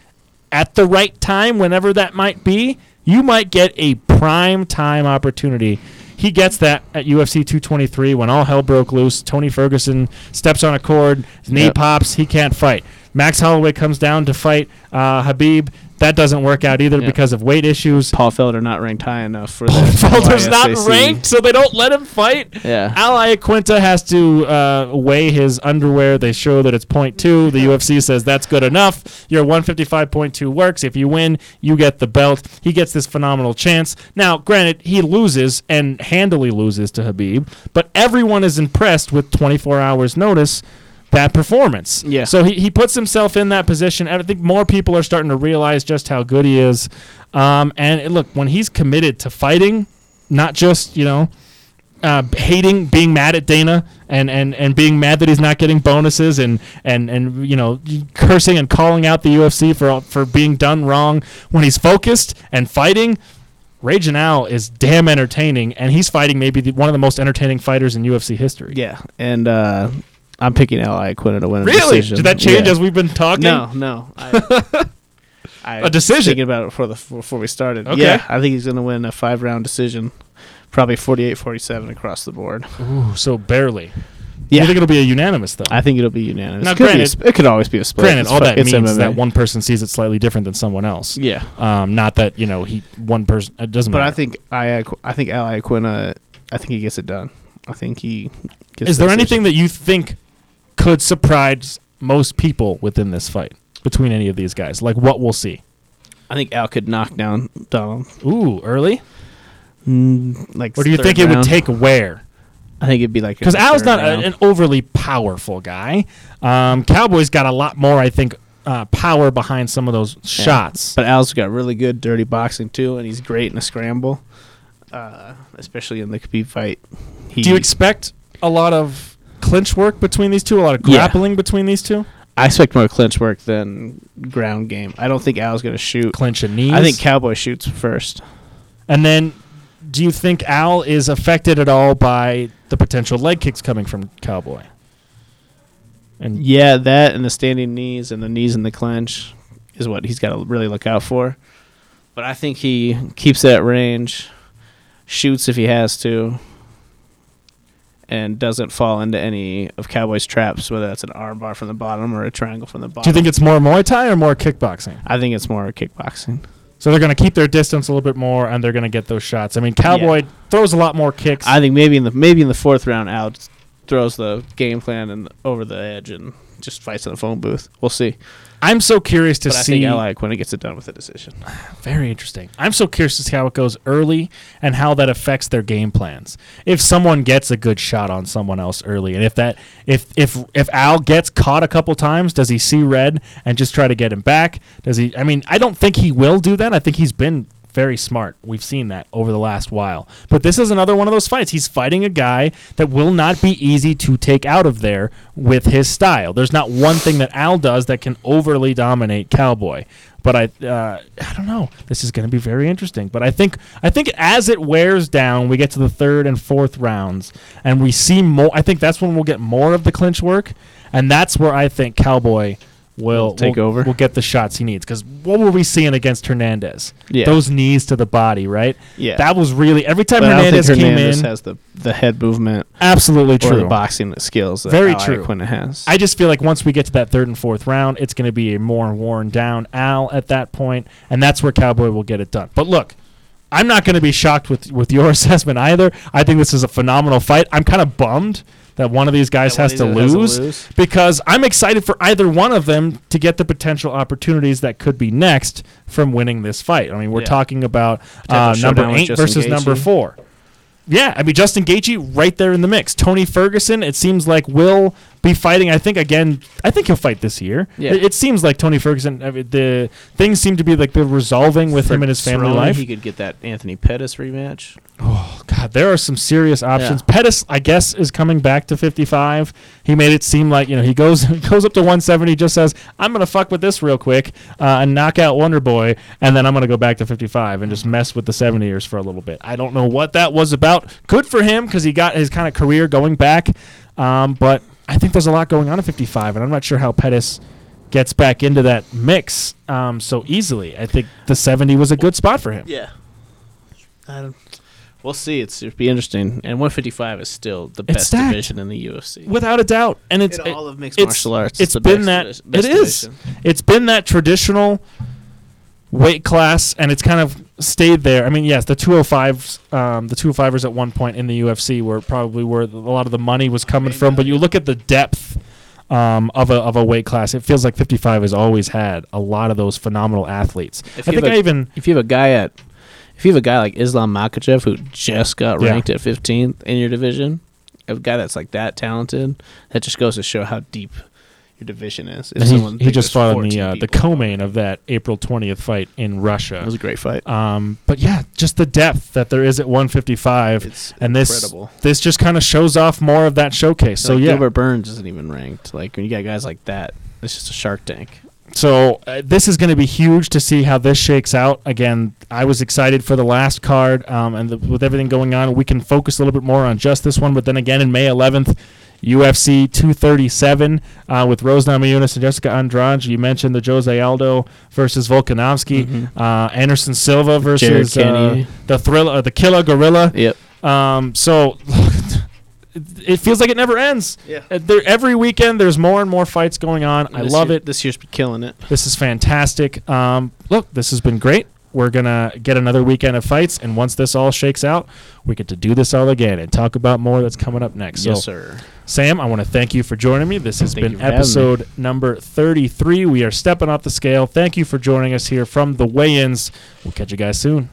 at the right time, whenever that might be, you might get a prime time opportunity. He gets that at UFC 223 when all hell broke loose. Tony Ferguson steps on a cord, his knee Yep. pops, he can't fight. Max Holloway comes down to fight uh, Khabib. That doesn't work out either Yep. because of weight issues. Paul Felder not ranked high enough for the Felder's not ranked, so they don't let him fight. Yeah. Al Iaquinta has to uh, weigh his underwear. They show that it's 0.2. The UFC says that's good enough. Your 155.2 works. If you win, you get the belt. He gets this phenomenal chance. Now, granted, he loses and handily loses to Khabib, but everyone is impressed with 24 hours notice that performance. Yeah. So he, he puts himself in that position. and I think more people are starting to realize just how good he is. Um, and it- look, when he's committed to fighting, not just, you know, uh, hating, being mad at Dana, and, and, and being mad that he's not getting bonuses, and, and, and you know cursing and calling out the UFC for for being done wrong. When he's focused and fighting, Ragin' Al is damn entertaining, and he's fighting maybe the, one of the most entertaining fighters in UFC history. Yeah, and uh, I'm picking Al Iaquinta to win a Really? decision. Did that change Yeah. as we've been talking? No, no. I, I A decision? Thinking about it before the before we started. Okay. Yeah, I think he's going to win a five round decision, probably 48-47 across the board. Ooh, so barely. Yeah. You think it'll be a unanimous though? I think it'll be unanimous. Now, It could, be granted- sp- it could always be a split. Granted, all that means is MMA. that one person sees it slightly different than someone else. Yeah, Um, not that you know he one person. It doesn't but matter. I think I I think Al Iaquinta, I think he gets it done. I think he. Gets is the there anything that you think could surprise most people within this fight between any of these guys? Like what we'll see. I think Al could knock down Donald. Ooh, early. Mm, like, Or do you think it would take where? I think it'd be like Because Al's not a, an overly powerful guy. Um, Cowboys got a lot more, I think, uh, power behind some of those Yeah. shots. But Al's got really good dirty boxing too, and he's great in a scramble, uh, especially in the Khabib fight. He, Do you expect a lot of clinch work between these two? A lot of Yeah. grappling between these two? I expect more clinch work than ground game. I don't think Al's going to shoot. Clinch and knees. I think Cowboy shoots first. And then, do you think Al is affected at all by the potential leg kicks coming from Cowboy? And Yeah, that and the standing knees and the knees in the clinch is what he's got to really look out for. But I think he keeps that range, shoots if he has to, and doesn't fall into any of Cowboy's traps, whether that's an armbar from the bottom or a triangle from the bottom. do you think it's more Muay Thai or more kickboxing? I think it's more kickboxing. So they're going to keep their distance a little bit more, and they're going to get those shots. I mean, Cowboy throws a lot more kicks. I think maybe in the maybe in the fourth round, Al throws the game plan and over the edge and just fights in the phone booth. We'll see. I'm so curious to but I see. think Al Iaquinta gets it done with a decision. Very interesting. I'm so curious to see how it goes early and how that affects their game plans. If someone gets a good shot on someone else early, and if that if if if Al gets caught a couple times, does he see red and just try to get him back? Does he? I mean, I don't think he will do that. I think he's been very smart. We've seen that over the last while. But this is another one of those fights. He's fighting a guy that will not be easy to take out of there with his style. There's not one thing that Al does that can overly dominate Cowboy. But I, uh, I don't know. This is going to be very interesting. But I think, I think as it wears down, we get to the third and fourth rounds, and we see more. I think that's when we'll get more of the clinch work, and that's where I think Cowboy will take will- over? Will get the shots he needs. Because what were we seeing against Hernandez? Yeah. Those knees to the body, right? Yeah. That was really every time But I don't Hernandez came Hernandez in. has the the head movement absolutely or the true. boxing skills that Very Al true. Iaquinta has. I just feel like once we get to that third and fourth round, it's going to be a more worn down Al at that point, and that's where Cowboy will get it done. But look, I'm not going to be shocked with with your assessment either. I think this is a phenomenal fight. I'm kind of bummed that one of these guys has to, has to lose, because I'm excited for either one of them to get the potential opportunities that could be next from winning this fight. I mean, we're Yeah. talking about uh, number eight versus number four. yeah, I mean Justin Gaethje right there in the mix. Tony Ferguson, it seems like will be fighting. I think again. I think he'll fight this year. Yeah. It, it seems like Tony Ferguson. I mean, the things seem to be like they're resolving with him and his family Cerrone, life. He could get that Anthony Pettis rematch. Oh God, there are some serious options. Pettis, I guess, is coming back to 55. He made it seem like you know he goes goes up to 170, just says I'm gonna fuck with this real quick uh, and knock out Wonder Boy, and then I'm gonna go back to 55 and just mess with the 70ers for a little bit. I don't know what that was about. Good for him because he got his kind of career going back, um, but I think there's a lot going on at 55, and I'm not sure how Pettis gets back into that mix um, so easily. I think the 70 was a good spot for him. Yeah. I don't, we'll see. It's it'll be interesting. And 155 is still the It's best stacked. division in the UFC. without a doubt. And it's In all of mixed it's- martial arts, It's it's the been best that divis- best it is. division. It's been that traditional weight class, and it's kind of stayed there. I mean, yes, the 205s, um, the 205ers at one point in the UFC were probably where a lot of the money was coming from. But you look at the depth. Um, of a of a weight class, it feels like 55 has always had a lot of those phenomenal athletes. If I think have I a- even If you have a guy at, if you have a guy like Islam Makhachev who just got Yeah. ranked at 15th in your division, a guy that's like that talented, that just goes to show how deep your division is. If someone he, he just fought in the uh, the co-main of that April 20th fight in Russia. It was a great fight. Um, but yeah, just the depth that there is at 155, It's and this incredible. this just kind of shows off more of that showcase. So Like, yeah, Gilbert Burns isn't even ranked. Like when you got guys like that, it's just a Shark Tank. so uh, this is going to be huge to see how this shakes out. Again, I was excited for the last card, um, and the, with everything going on, we can focus a little bit more on just this one. But then again, in May 11th. UFC 237 uh, with Rose Namajunas and Jessica Andrade. You mentioned the Jose Aldo versus Volkanovski, uh, Anderson Silva versus uh, the thriller, the Killer Gorilla. Yep. Um, so it feels like it never ends. Yeah. Uh, There, every weekend, there's more and more fights going on. I love year- it. This year's been killing it. This is fantastic. Um, look, this has been great. We're gonna get another weekend of fights, and once this all shakes out, we get to do this all again and talk about more that's coming up next. Yes, so, sir. Sam, I want to thank you for joining me. This has Thank been for having me. episode number 33. We are stepping off the scale. Thank you for joining us here from the weigh-ins. We'll catch you guys soon.